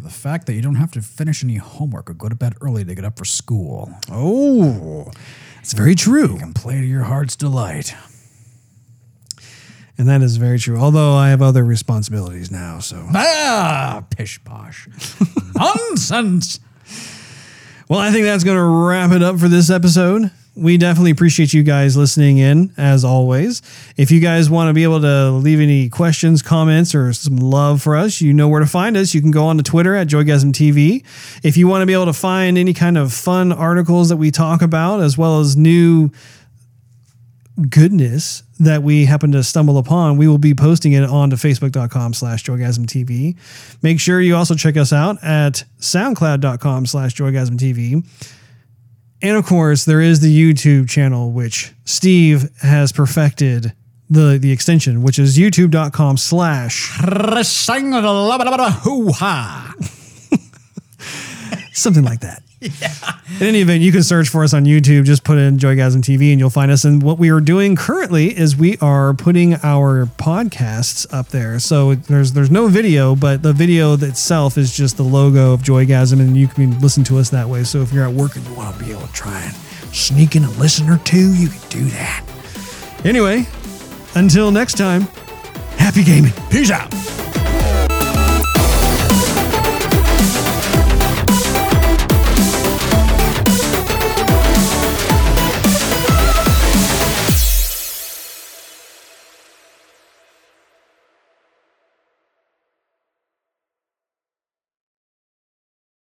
The fact that you don't have to finish any homework or go to bed early to get up for school. Oh, it's very true. You can play to your heart's delight. And that is very true. Although I have other responsibilities now. So, Ah, pish posh. Nonsense. well, I think that's going to wrap it up for this episode. We definitely appreciate you guys listening in as always. If you guys want to be able to leave any questions, comments, or some love for us, you know where to find us. You can go on to Twitter at Joygasm TV. If you want to be able to find any kind of fun articles that we talk about, as well as new goodness that we happen to stumble upon, we will be posting it onto facebook.com slash joygasmtv. Make sure you also check us out at soundcloud.com slash joygasmtv. And of course, there is the YouTube channel, which Steve has perfected the, the extension, which is youtube.com slash. something like that. In any event, you can search for us on YouTube. Just put in Joygasm TV and you'll find us. And what we are doing currently is we are putting our podcasts up there. So there's there's no video, but the video itself is just the logo of Joygasm, and you can listen to us that way. So if you're at work and you want to be able to try and sneak in a listen or two, you can do that. Anyway, until next time, happy gaming. Peace out.